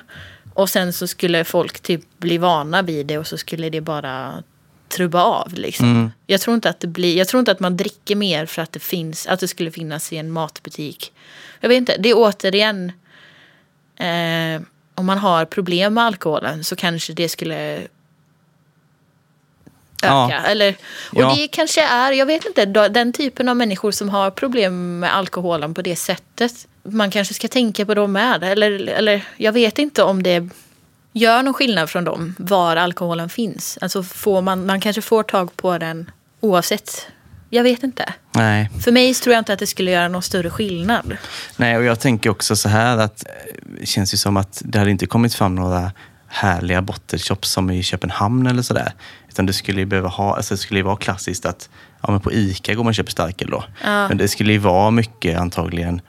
Och sen så skulle folk typ bli vana vid det och så skulle det bara trubba av. Liksom. Mm. Jag, tror inte att det blir, jag tror inte att man dricker mer för att det, finns, att det skulle finnas i en matbutik. Jag vet inte, det är återigen... Eh, om man har problem med alkoholen så kanske det skulle öka. Ja. Eller, och Ja. det kanske är, jag vet inte, den typen av människor som har problem med alkoholen på det sättet. Man kanske ska tänka på dem med. Eller, eller jag vet inte om det gör någon skillnad från dem var alkoholen finns. Alltså får man, man kanske får tag på den oavsett. Jag vet inte. Nej. För mig tror jag inte att det skulle göra någon större skillnad. Nej, och jag tänker också så här att eh, det känns ju som att det hade inte kommit fram några härliga bottelshops som i Köpenhamn eller sådär. Utan det skulle ju behöva ha, alltså det skulle ju vara klassiskt att ja, men på ICA går man och köper starköl då. Ja. Men det skulle ju vara mycket antagligen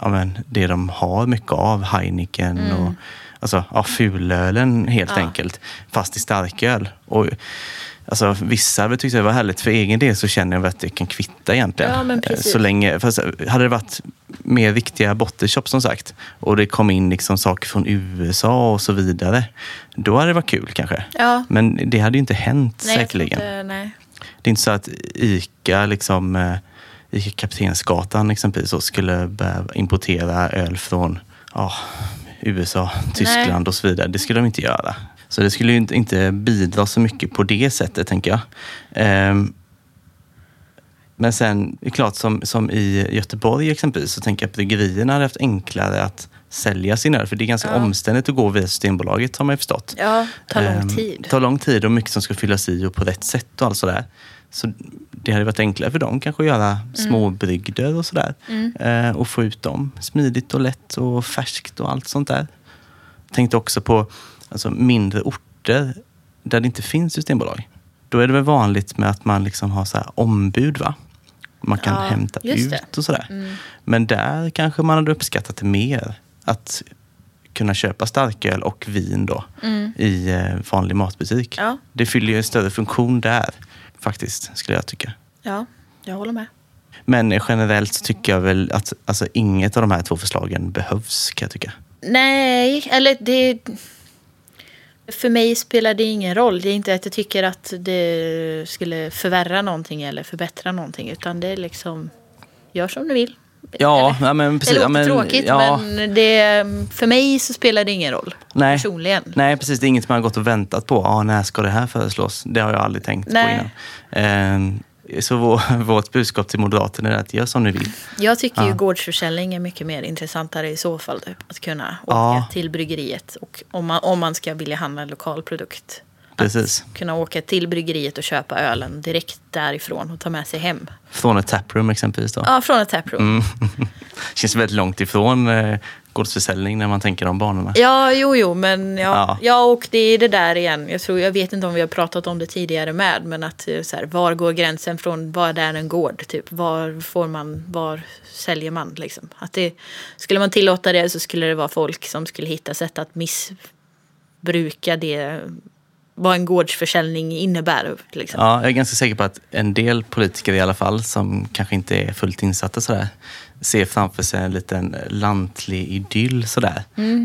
ja, men det de har mycket av, Heineken och alltså, ja, fulölen helt Mm. Ja. enkelt. Fast i starköl. Och, Alltså, vissa hade tyckt det var härligt. För egen del så känner jag att det kan kvitta egentligen. Ja, Eh. Så länge, fast hade det varit mer viktiga bottleshop som sagt och det kom in liksom saker från USA och så vidare. Då hade det varit kul kanske. Ja. Men det hade ju inte hänt Nej, säkerligen. inte, nej. Det är inte så att ICA, liksom, eh, ICA Kaptensgatan exempelvis, så skulle importera öl från ja, USA, Tyskland och så vidare. Det skulle de inte göra. Så det skulle ju inte- bidra så mycket på det sättet, tänker jag. Ehm, men sen, det är klart, som, som i Göteborg exempelvis, så tänker jag att bryggerierna hade haft enklare att sälja sin öl. För det är ganska Ja. omständigt att gå via Systembolaget, har man ju förstått. Ja, tar lång Ehm, tid. tar lång tid och mycket som ska fyllas i och på rätt sätt och allt sådär. Så det hade varit enklare för dem kanske att göra Mm. småbrygder och sådär. Eh, och få ut dem smidigt och lätt och färskt och allt sånt där. Tänkte också på alltså, mindre orter där det inte finns systembolag. Då är det väl vanligt med att man liksom har så här ombud va? Man kan Ja, hämta ut det. och sådär. Mm. Men där kanske man hade uppskattat det mer. Att kunna köpa starköl och vin då i eh, vanlig matbutik. Mm. Ja. Det fyller ju en större funktion där faktiskt, skulle jag tycka. Ja, jag håller med. Men generellt tycker jag väl att alltså, inget av de här två förslagen behövs, kan jag tycka. Nej, eller det... För mig spelar det ingen roll. Det är inte att jag tycker att det skulle förvärra någonting eller förbättra någonting. Utan det är liksom, gör som du vill. Ja, ja men precis. det låter men, tråkigt, ja, men det, för mig så spelar det ingen roll. nej, Personligen. nej, precis. Det är inget man har gått och väntat på. Ah, när ska det här föreslås? Det har jag aldrig tänkt Nej. på innan. Eh, så vår, vårt budskap till Moderaterna är att gör som ni vill. Jag tycker ju Ja. gårdsförsäljning är mycket mer intressantare i så fall. Typ, att kunna åka Ja. till bryggeriet. Och om man, om man ska vilja handla en lokal produkt. Precis. Att kunna åka till bryggeriet och köpa ölen direkt därifrån och ta med sig hem. Från ett taproom exempelvis. Då. Ja, från ett taproom. Mm. Känns väldigt långt ifrån eh, gårdsförsäljning när man tänker de banorna. Ja, jo, jo, men ja, Ja. ja. och det är det där igen. Jag, tror, jag vet inte om vi har pratat om det tidigare med, men att eh, så här, var går gränsen från vad är en gård? Typ, var får man, var säljer man liksom? Att det, skulle man tillåta det så skulle det vara folk som skulle hitta sätt att missbruka det, vad en gårdsförsäljning innebär. Liksom. Ja, jag är ganska säker på att en del politiker i alla fall, som kanske inte är fullt insatta sådär, ser framför sig en liten lantlig idyll sådär.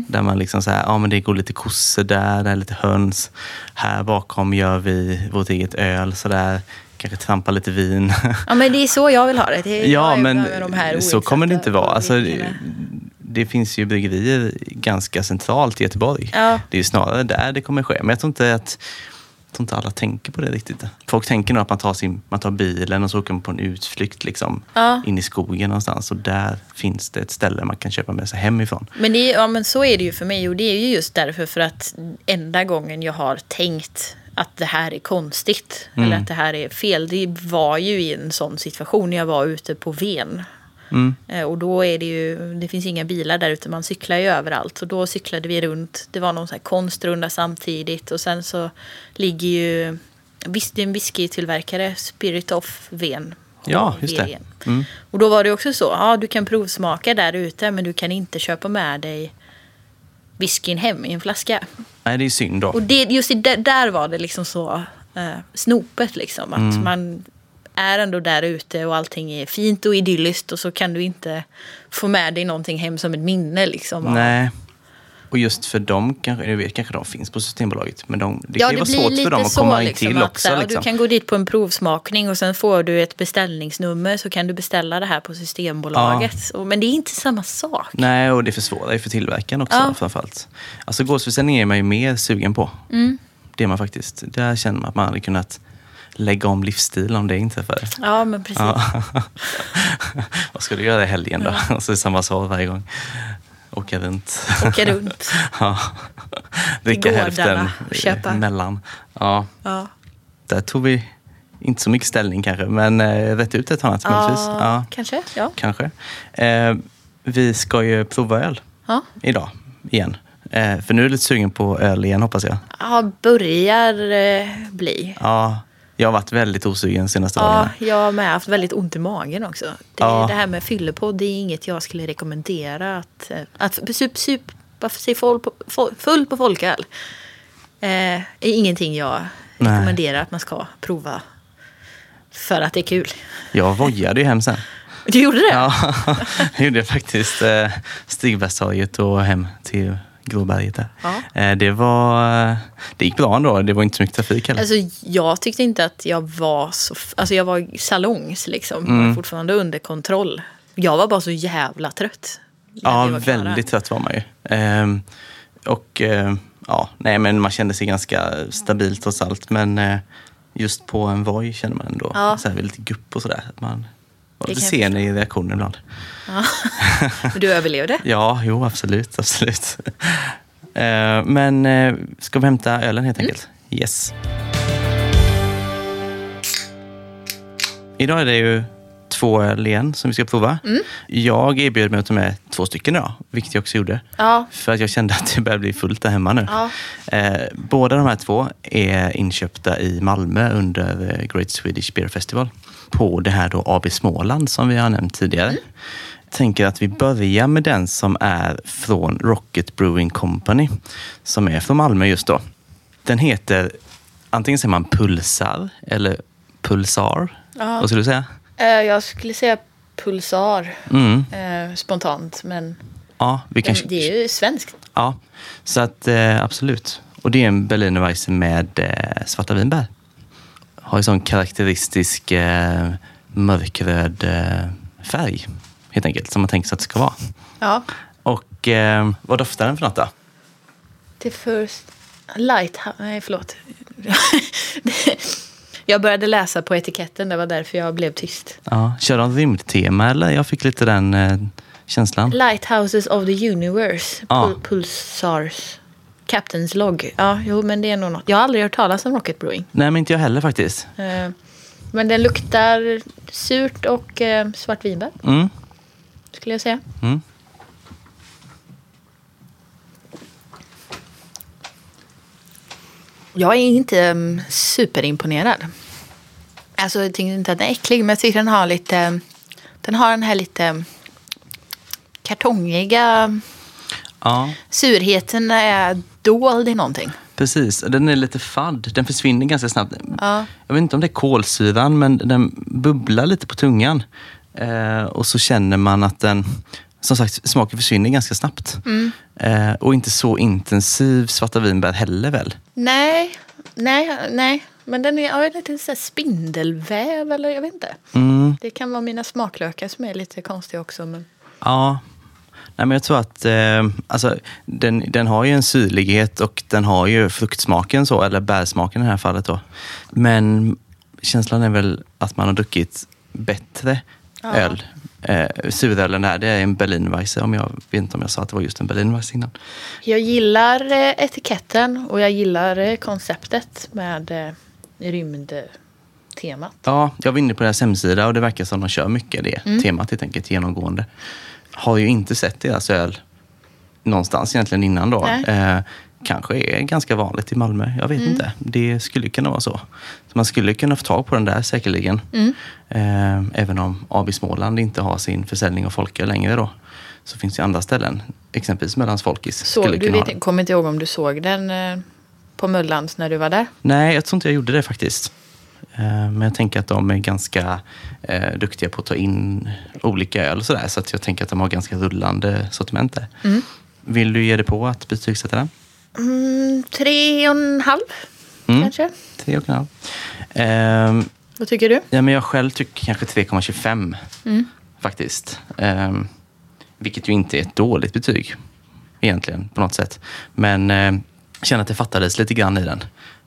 Där man liksom såhär, ja men det går lite kossor där, det är lite höns. Här bakom gör vi vårt eget öl sådär. Kanske trampar lite vin. Ja, men det är så jag vill ha det. det ja, men de så kommer det inte vara. Alltså, det, finns ju bryggerier ganska centralt i Göteborg. Ja. Det är ju snarare där det kommer ske. Men jag tror inte att jag tror inte alla tänker på det riktigt. Folk tänker nog att man tar, sin, man tar bilen och så åker man på en utflykt liksom, Ja. in i skogen någonstans. Och där finns det ett ställe man kan köpa med sig hemifrån. Men, det, ja, men så är det ju för mig och det är ju just därför för att enda gången jag har tänkt att det här är konstigt Mm. eller att det här är fel, det var ju i en sån situation när jag var ute på Ven. Mm. Eh, Och då är det ju, det finns inga bilar där ute, man cyklar ju överallt. Så då cyklade vi runt, det var någon sån här konstrunda samtidigt och sen så ligger ju, visst det är en whiskytillverkare, Spirit of Ven. Ja, just det. Mm. Och då var det också så, ja du kan provsmaka där ute men du kan inte köpa med dig whiskyn hem i en flaska. Nej, det är synd då. Och det, just där, där var det liksom så, eh, snopet liksom. Att Mm. man är ändå där ute och allting är fint och idylliskt och så kan du inte få med dig någonting hem som ett minne liksom. Nej. Och just för dem, kanske, jag vet kanske de finns på Systembolaget, men de, det Ja, kan ju vara blir svårt för dem att så komma in liksom, till att, också. så här, Liksom. Du kan gå dit på en provsmakning och sen får du ett beställningsnummer så kan du beställa det här på Systembolaget. Och, men det är inte samma sak. Nej, och det försvårar ju för tillverkaren också Ja. framförallt. Alltså gårdsförsäljning är man ju mer sugen på. Mm. Det är man faktiskt. Där känner man att man hade kunnat lägga om livsstil om det inträffade. Ja, men precis. Ja. Vad ska du göra i helgen då? Och så är det samma svar varje gång. Åka runt. Åka runt. ja. Dricka hälften köpa. mellan. Ja, Ja. där tog vi inte så mycket ställning kanske, men eh, rätt ut ett annat möjligtvis. Ja, Ja, kanske. Ja. kanske. Eh, vi ska ju prova öl Ja. idag igen. Eh, för nu är du lite sugen på öl igen hoppas jag. ja, börjar eh, bli. Ja, jag har varit väldigt osugen senaste Ja, dagarna. jag har med haft väldigt ont i magen också. Det, Ja. det här med fyllepodd, det är inget jag skulle rekommendera. Att, eh, att sup, supa sig full på, full- på folköl eh, är ingenting jag Nej. rekommenderar att man ska prova. För att det är kul. Jag vojade ju hem sen. Du gjorde det? Ja, jag gjorde faktiskt eh, Stigbergstorget och hem till Gråberget där. Ja. Eh, det var... Det gick bra ändå. Det var inte så mycket trafik heller. Alltså, jag tyckte inte att jag var så... Alltså jag var salongs liksom. Mm. Var fortfarande under kontroll. Jag var bara så jävla trött. ja, väldigt trött var man ju. Ehm, och eh, ja, nej men man kände sig ganska stabil trots allt. Men eh, just på en Voi kände man ändå Ja. så här, lite gupp och sådär. Man Det kan jag sen i reaktionen ibland. Ja. Men du överlevde? Ja, jo absolut. absolut. Eh, men eh, ska vi hämta ölen helt enkelt? Yes. Idag är det ju två öl igen som vi ska prova. Jag erbjöd mig att ta med två stycken idag, vilket jag också gjorde. Ja. För att jag kände att det började bli fullt där hemma nu. Ja. Eh, båda de här två är inköpta i Malmö under Great Swedish Beer Festival. På det här då AB Småland som vi har nämnt tidigare. Tänker att vi börjar med den som är från Rocket Brewing Company. Som är från Malmö just då. Den heter, antingen säger man Pulsar eller Pulsar. Ja. Vad skulle du säga? Eh, Jag skulle säga pulsar Mm. eh, spontant. Men Ja, vi kan... det är ju svenskt. Ja, så att eh, absolut. Och det är en Berliner Weisse med svarta vinbär. Har ju sån karaktäristisk eh, mörkröd eh, färg, helt enkelt, som man tänker sig att det ska vara. Ja. Och eh, vad doftar den för något då? Det först... Light... Nej, förlåt. jag började läsa på etiketten. Det var därför jag blev tyst. Ja, kör de rymdtema eller? Jag fick lite den eh, känslan. Lighthouses of the Universe. Ja. Pul- Pulsars. Captain's Log. Ja, jo, men det är nog något. Jag har aldrig hört talas om Rocket Brewing. Nej, men inte jag heller faktiskt. Eh, Men den luktar surt och eh, svartvinbär, Mm. skulle jag säga. Mm. Jag är inte um, superimponerad. Alltså, jag tycker inte att den är äcklig, men jag tycker den har lite... Den har den här lite mm, kartongiga Ja, surheten är dold i någonting. precis. Den är lite fadd. Den försvinner ganska snabbt. Ja. Jag vet inte om det är kolsyran, men den bubblar lite på tungan. Eh, och så känner man att den, som sagt, smaken försvinner ganska snabbt. Eh, och inte så intensiv svarta vinbär heller väl? Nej, nej, nej. Men den är ja, lite så spindelväv eller jag vet inte. Mm, Det kan vara mina smaklökar som är lite konstiga också. Men... ja. Nej, men jag tror att eh, alltså, den, den har ju en syrlighet och den har ju fruktsmaken, så, eller bärsmaken i det här fallet. Då. Men känslan är väl att man har druckit bättre Ja. öl. Eh, surölen där, det är en Berlinweisse. Om jag vet inte om jag sa att det var just en Berlinweisse innan. Jag gillar eh, etiketten och jag gillar eh, konceptet med eh, rymdtemat. Ja, jag var inne på deras hemsida och det verkar som de kör mycket det Mm. temat helt enkelt genomgående. Har ju inte sett deras öl någonstans egentligen innan då. Eh, kanske är ganska vanligt i Malmö. Jag vet Mm. inte. Det skulle kunna vara så. så. Man skulle kunna få tag på den där säkerligen. Mm. Eh, även om AB Småland inte har sin försäljning av folköl längre då. Så finns det andra ställen. Exempelvis Mellands Folkis. Så, du vet, kommer inte ihåg om du såg den eh, på Mullands när du var där? Nej, jag tror inte jag gjorde det faktiskt. Eh, Men jag tänker att de är ganska eh, duktiga på att ta in olika öl och sådär. Så att jag tänker att de har ganska rullande sortiment där. Vill du ge dig på att betygsätta den? Mm, tre och en halv, Mm. kanske. Tre och en halv. Ehm, Vad tycker du? Ja, men jag själv tycker kanske 3,25 Mm. faktiskt. Ehm, vilket ju inte är ett dåligt betyg egentligen på något sätt. Men eh, jag känner att det fattades lite grann i den.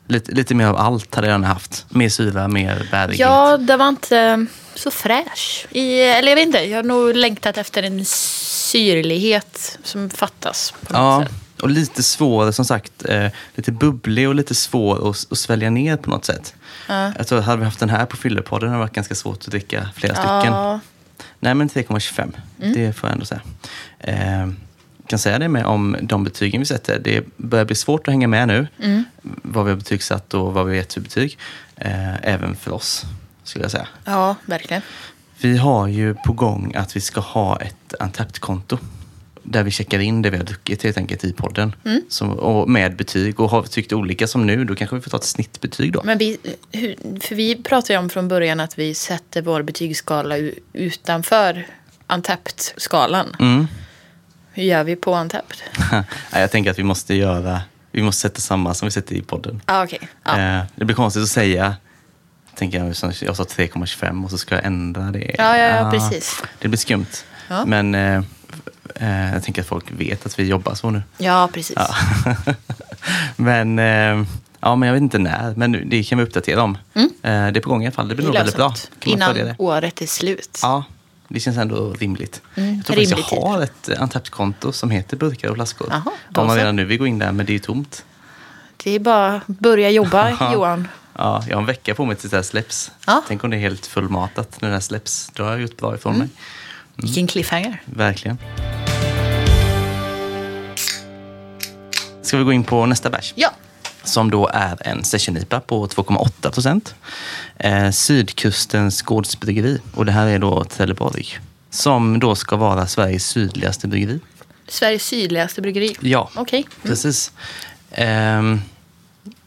Lite, lite mer av allt hade jag gärna haft. Mer syra, mer bärighet. Ja, det var inte så fräsch. I, eller jag vet inte, jag har nog längtat efter en syrlighet som fattas på något Ja, sätt. och lite svår, som sagt, eh, lite bubblig och lite svår att, att svälja ner på något sätt. Ja. Jag tror att hade vi haft den här på fyllepodden hade det varit ganska svårt att dricka flera stycken. Ja, Nej, men 3,25. Det får jag ändå säga. Eh, kan säga det med om de betygen vi sätter. Det börjar bli svårt att hänga med nu. Vad vi har betygsatt och vad vi vet för betyg. Eh, även för oss, skulle jag säga. ja, verkligen. Vi har ju på gång att vi ska ha ett Antapt-konto. Där vi checkar in det vi har druckit helt enkelt i podden. Som, och med betyg. Och har vi tyckt olika som nu, då kanske vi får ta ett snittbetyg då. Men vi, för vi pratade ju om från början att vi sätter vår betygsskala utanför Antapt-skalan. Mm. Hur gör vi på Antapt? Nej, jag tänker att vi måste göra, vi måste sätta samma som vi sätter i podden. Ah, okej. Ja. Eh, det blir konstigt att säga, tänker jag, jag sa 3,25 och så ska jag ändra det. Ja, ja, ja, Ah, precis. Det blir skumt. Ja. Men eh, eh, jag tänker att folk vet att vi jobbar så nu. ja, precis. Ja. men, eh, ja, men jag vet inte när, men det kan vi uppdatera om. Eh, det är på gång i alla fall. Det blir nog väldigt bra. Innan året är slut. Ja, det känns ändå rimligt. Mm, jag tror faktiskt rimlig jag har ett eh, Antapt-konto som heter burkar och flaskor. Jaha, då Om man så. redan nu vill gå in där, men det är ju tomt. Det är bara att börja jobba. Johan. Ja, jag har en vecka på mig tills det här släpps. Ja. Tänk om det är helt fullmatat när det här släpps. Då har jag gjort bra ifrån Mm. mig. Vilken cliffhanger. Verkligen. Ska vi gå in på nästa bärs? Ja. Som då är en session-IPA på 2,8 procent. Eh, Sydkustens gårdsbryggeri. Och det här är då Trelleborg. Som då ska vara Sveriges sydligaste bryggeri. Sveriges sydligaste bryggeri. Ja, Okej. precis. Ehm,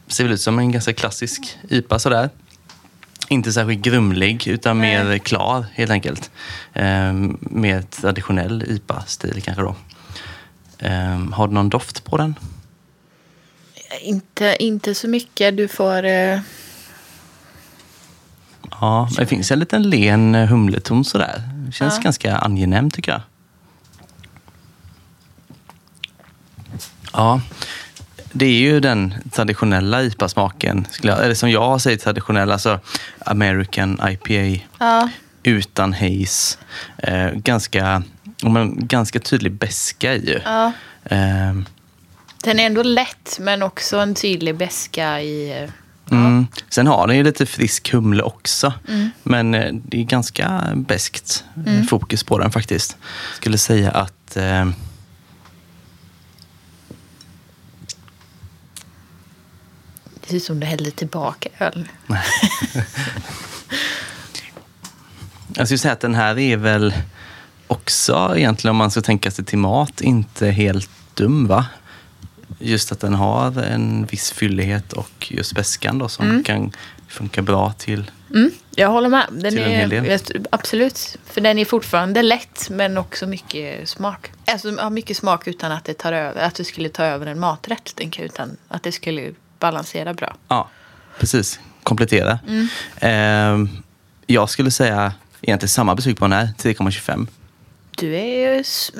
ser väl ut som en ganska klassisk IPA sådär. Inte särskilt grumlig utan Nej. mer klar helt enkelt. Ehm, mer traditionell IPA-stil kanske då. Ehm, har du någon doft på den? Inte, inte så mycket. Du får... Eh, Ja, men det finns en liten len eh, humleton sådär. Det känns Ja. ganska angenäm tycker jag. Ja, det är ju den traditionella IPA-smaken. Eller som jag säger traditionell, alltså American IPA ja. utan haze. Eh, ganska, ganska tydlig beska i ju. ja. Eh, Den är ändå lätt, men också en tydlig beska i... eh, Mm. Sen har den ju lite frisk humle också. Mm. Men eh, det är ganska beskt eh, fokus på den faktiskt. Skulle säga att eh, Det ser ut som du hällde tillbaka öl. jag skulle säga att den här är väl också egentligen om man ska tänka sig till mat inte helt dum va? Just att den har en viss fyllighet och just beskan då som kan funka bra till Mm, jag håller med. Den Till en hel del. är, jag- absolut. För den är fortfarande lätt, men också mycket smak. Alltså ja, mycket smak utan att det tar över. Att det skulle ta över en maträtt. tänker Utan att det skulle balansera bra. Ja, precis. Komplettera. Eh, jag skulle säga egentligen samma betyg på den här, 3,25. Du är ju s-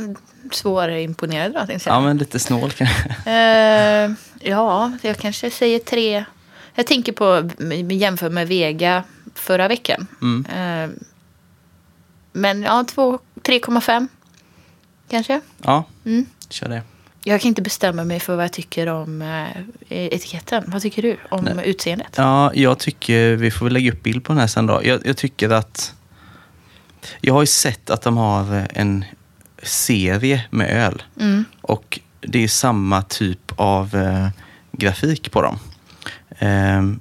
svårimponerad då, tänkte jag. Ja, men lite snål kanske. Eh, ja, jag kanske säger tre. Jag tänker på, jämför med Vega förra veckan. Mm. Eh, men ja, två- 3,5 kanske. Ja, Mm. kör det. Jag kan inte bestämma mig för vad jag tycker om eh, etiketten. Vad tycker du om utseendet? Ja, jag tycker, vi får väl lägga upp bild på den här sen då. Jag, jag tycker att, jag har ju sett att de har en serie med öl. Mm. Och det är samma typ av eh, grafik på dem. Ehm,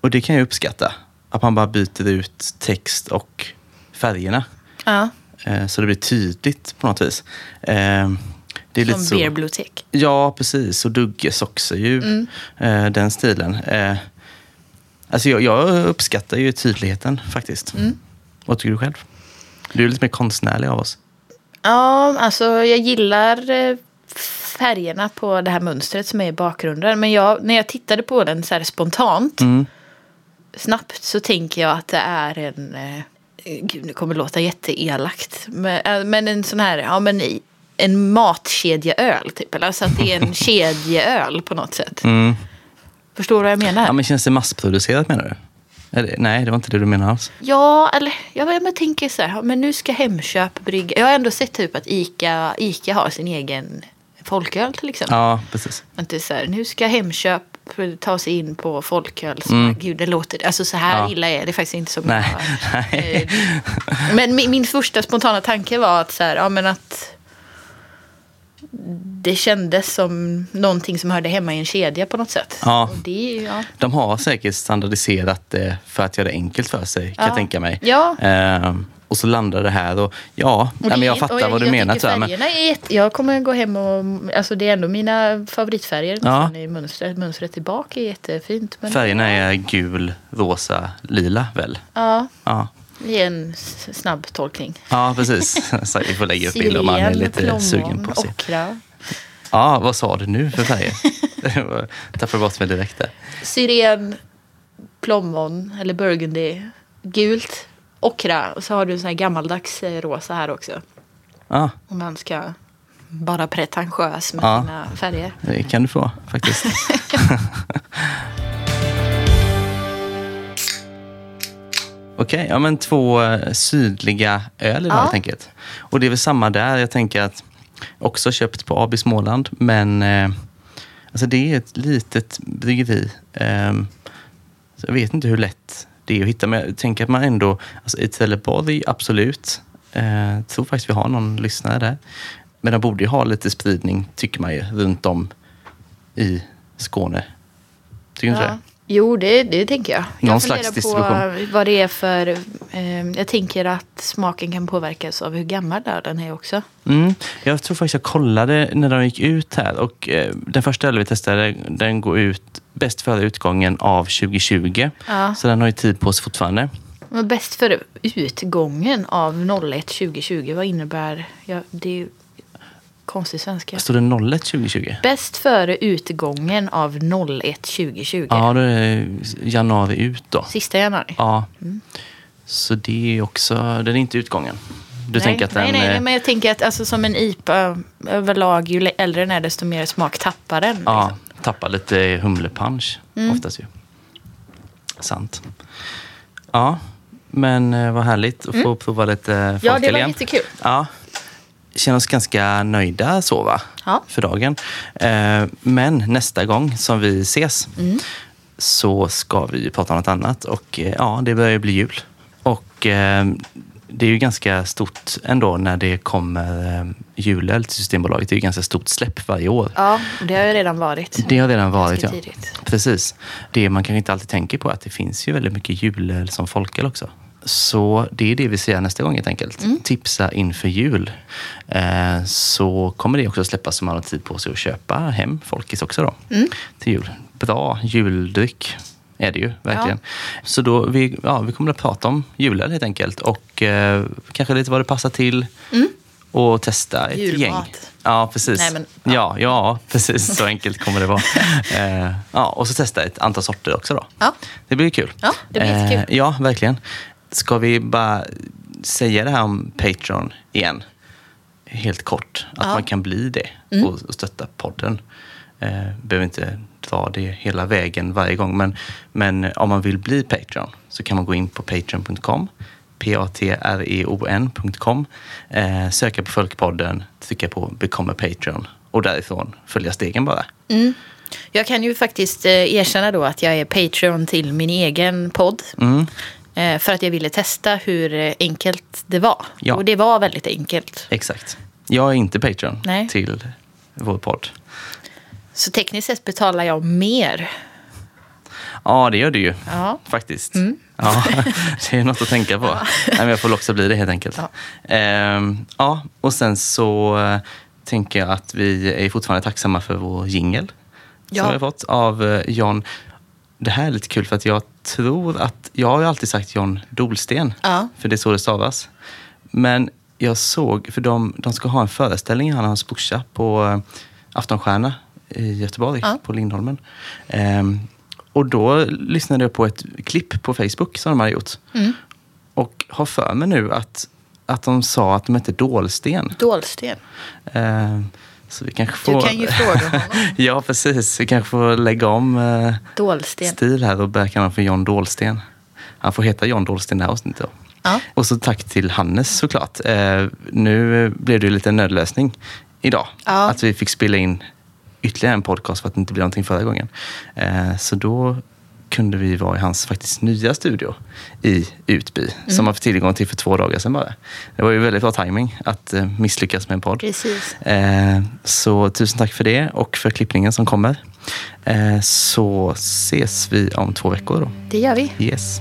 och det kan jag uppskatta. Att man bara byter ut text och färgerna. Ja. Eh, Så det blir tydligt på något vis. Eh, Det är lite Som så. Beerblue Ja, precis. Och Dugges också ju. Mm. Eh, den stilen. Eh, alltså jag, jag uppskattar ju tydligheten faktiskt. Mm. Vad tycker du själv? Du är lite mer konstnärlig av oss. Ja, alltså jag gillar eh, färgerna på det här mönstret som är i bakgrunden. Men jag, när jag tittade på den så här spontant, Mm. snabbt, så tänker jag att det är en... Eh, gud, det kommer låta jätteelakt. Men, eh, men en sån här, ja men en matkedjeöl typ. Eller alltså att det är en kedjeöl på något sätt. Mm. Förstår du vad jag menar? Ja, men känns det massproducerat menar du? Eller, nej, det var inte det du menade alls. Ja, eller jag, jag tänker så här, men nu ska Hemköp brygga. Jag har ändå sett typ att Ica, Ica har sin egen folköl till exempel. Ja, precis. Är så här, nu ska Hemköp ta sig in på folköl. Så, Mm. Gud, det låter, alltså så här Ja. illa är det faktiskt inte som Nej, nej. Eh, Men min, min första spontana tanke var att så här, ja men att det kändes som någonting som hörde hemma i en kedja på något sätt. Ja. Det, ja. De har säkert standardiserat det för att göra det enkelt för sig, kan Ja. jag tänka mig. Ja. Ehm, och så landar det här och ja, Och nej, men det- jag fattar vad du jag menar. tror jag, Men, jätte, Jag kommer gå hem och... Alltså det är ändå mina favoritfärger Ja. i mönstret. Mönstret tillbaka är jättefint. Men, färgerna är gul, rosa, lila väl? Ja, Ja, det är en snabb tolkning. ja precis. så vi får lägga upp bilder om man är lite plommon, sugen på se. ockra. Ja, vad sa du nu för färger? Tappade bort mig direkt där. Syren, plommon eller burgundy, gult, ockra. Och så har du en sån här gammaldags eh, rosa här också. Ja, Om man ska vara pretentiös med Ja. sina färger. det kan du få faktiskt. Okej, ja men två eh, sydliga öl idag Ja. helt enkelt. Och det är väl samma där. Jag tänker att också köpt på AB Småland, men eh, alltså det är ett litet bryggeri. Så jag vet inte hur lätt det är att hitta, men jag tänker att man ändå, alltså i Trelleborg, absolut. Eh, tror faktiskt vi har någon lyssnare där. Men de borde ju ha lite spridning, tycker man ju, runt om i Skåne. Tycker du inte det? Jo, det, det tänker jag. Någon jag slags funderar distribution. på vad det är för... Eh, jag tänker att smaken kan påverkas av hur gammal ölen är också. Mm. Jag tror faktiskt jag kollade när de gick ut här och eh, den första öl vi testade den går ut bäst före utgången av 2020. Ja. Så den har ju tid på sig fortfarande. Men bäst för utgången av 01 2020, vad innebär... Ja, det konstig svenska. Står det 01 2020? Bäst före utgången av 01 2020. Ja, det är januari ut då. Sista januari. Ja. Så det är också, den är inte utgången. Du nej, tänker att den... nej, nej, nej, men jag tänker att alltså, som en IPA överlag, ju äldre den är desto mer smak tappar den. Ja, liksom. tappar lite humlepunch oftast ju. Sant. Ja, men eh, vad härligt att få prova lite Ja, det folköl var igen. jättekul. Ja. Känner oss ganska nöjda så va? Ja. För dagen. Eh, Men nästa gång som vi ses Mm. så ska vi prata om något annat. Och eh, ja, det börjar ju bli jul. Och eh, det är ju ganska stort ändå när det kommer julöl till Systembolaget. Det är ju ganska stort släpp varje år. Ja, det har ju redan varit. Det har redan varit, ja. Precis. Det man kanske inte alltid tänker på är att det finns ju väldigt mycket julöl som folköl också. Så det är det vi göra nästa gång helt enkelt. Mm. Tipsa inför jul. Eh, så kommer det också släppas så man har tid på sig att köpa hem folkis också då. Mm. Till jul. Bra juldryck är det ju verkligen. Så då, vi, ja, vi kommer att prata om julöl helt enkelt. Och eh, kanske lite vad det passar till. Och testa ett Julmat. gäng. Ja, precis. Nej, men, ja. ja. Ja, precis. Så enkelt kommer det vara. Eh, ja, och så testa ett antal sorter också då. Ja. Det blir kul. Ja, det blir jättekul. ja, verkligen. Ska vi bara säga det här om Patreon igen? Helt kort. Att Ja. Mm. man kan bli det och, och stötta podden. Eh, behöver inte dra det hela vägen varje gång. Men, men om man vill bli Patreon så kan man gå in på patreon.com p-a-t-r-e-o-n.com eh, Söka på Folkpodden, trycka på Become a Patreon och därifrån följa stegen bara. Jag kan ju faktiskt eh, erkänna då att jag är Patreon till min egen podd. Mm. Eh, För att jag ville testa hur enkelt det var. Ja. Och det var väldigt enkelt. Exakt. Jag är inte Patreon Nej. till vår podd. Så tekniskt sett betalar jag mer. Ja, det gör du ju. Ja. Mm. Faktiskt. Ja, det är något att tänka på. Nej, men jag får också bli det helt enkelt. Ja. Ehm, ja och sen så eh, tänker jag att vi är fortfarande tacksamma för vår jingel Ja. som vi har fått av eh, John. Det här är lite kul för att jag tror att, jag har ju alltid sagt John Dolsten, Ja. för det är så det stavas. Men jag såg, för de, de ska ha en föreställning, han och hans brorsa, på eh, Aftonstjärna i Göteborg, Ja. på Lindholmen. Ehm, och då lyssnade jag på ett klipp på Facebook som de hade gjort. Mm. Och har för mig nu att, att de sa att de hette Dålsten. Dålsten. Ehm, så vi kanske får... Du kan ju fråga honom. ja, precis. Vi kanske får lägga om eh, Dålsten. stil här och börja kalla honom för John Dålsten. Han får heta John Dålsten det här avsnittet. Då. Ja. Och så tack till Hannes såklart. Eh, nu blev det ju lite nödlösning idag. Ja. Att vi fick spela in ytterligare en podcast för att det inte blev någonting förra gången. Eh, så då kunde vi vara i hans faktiskt nya studio i Utby. Mm. Som man fick tillgång till för två dagar sedan bara. Det var ju väldigt bra timing att eh, misslyckas med en podd. Precis. Eh, så tusen tack för det och för klippningen som kommer. Eh, så ses vi om två veckor då. Det gör vi. Yes.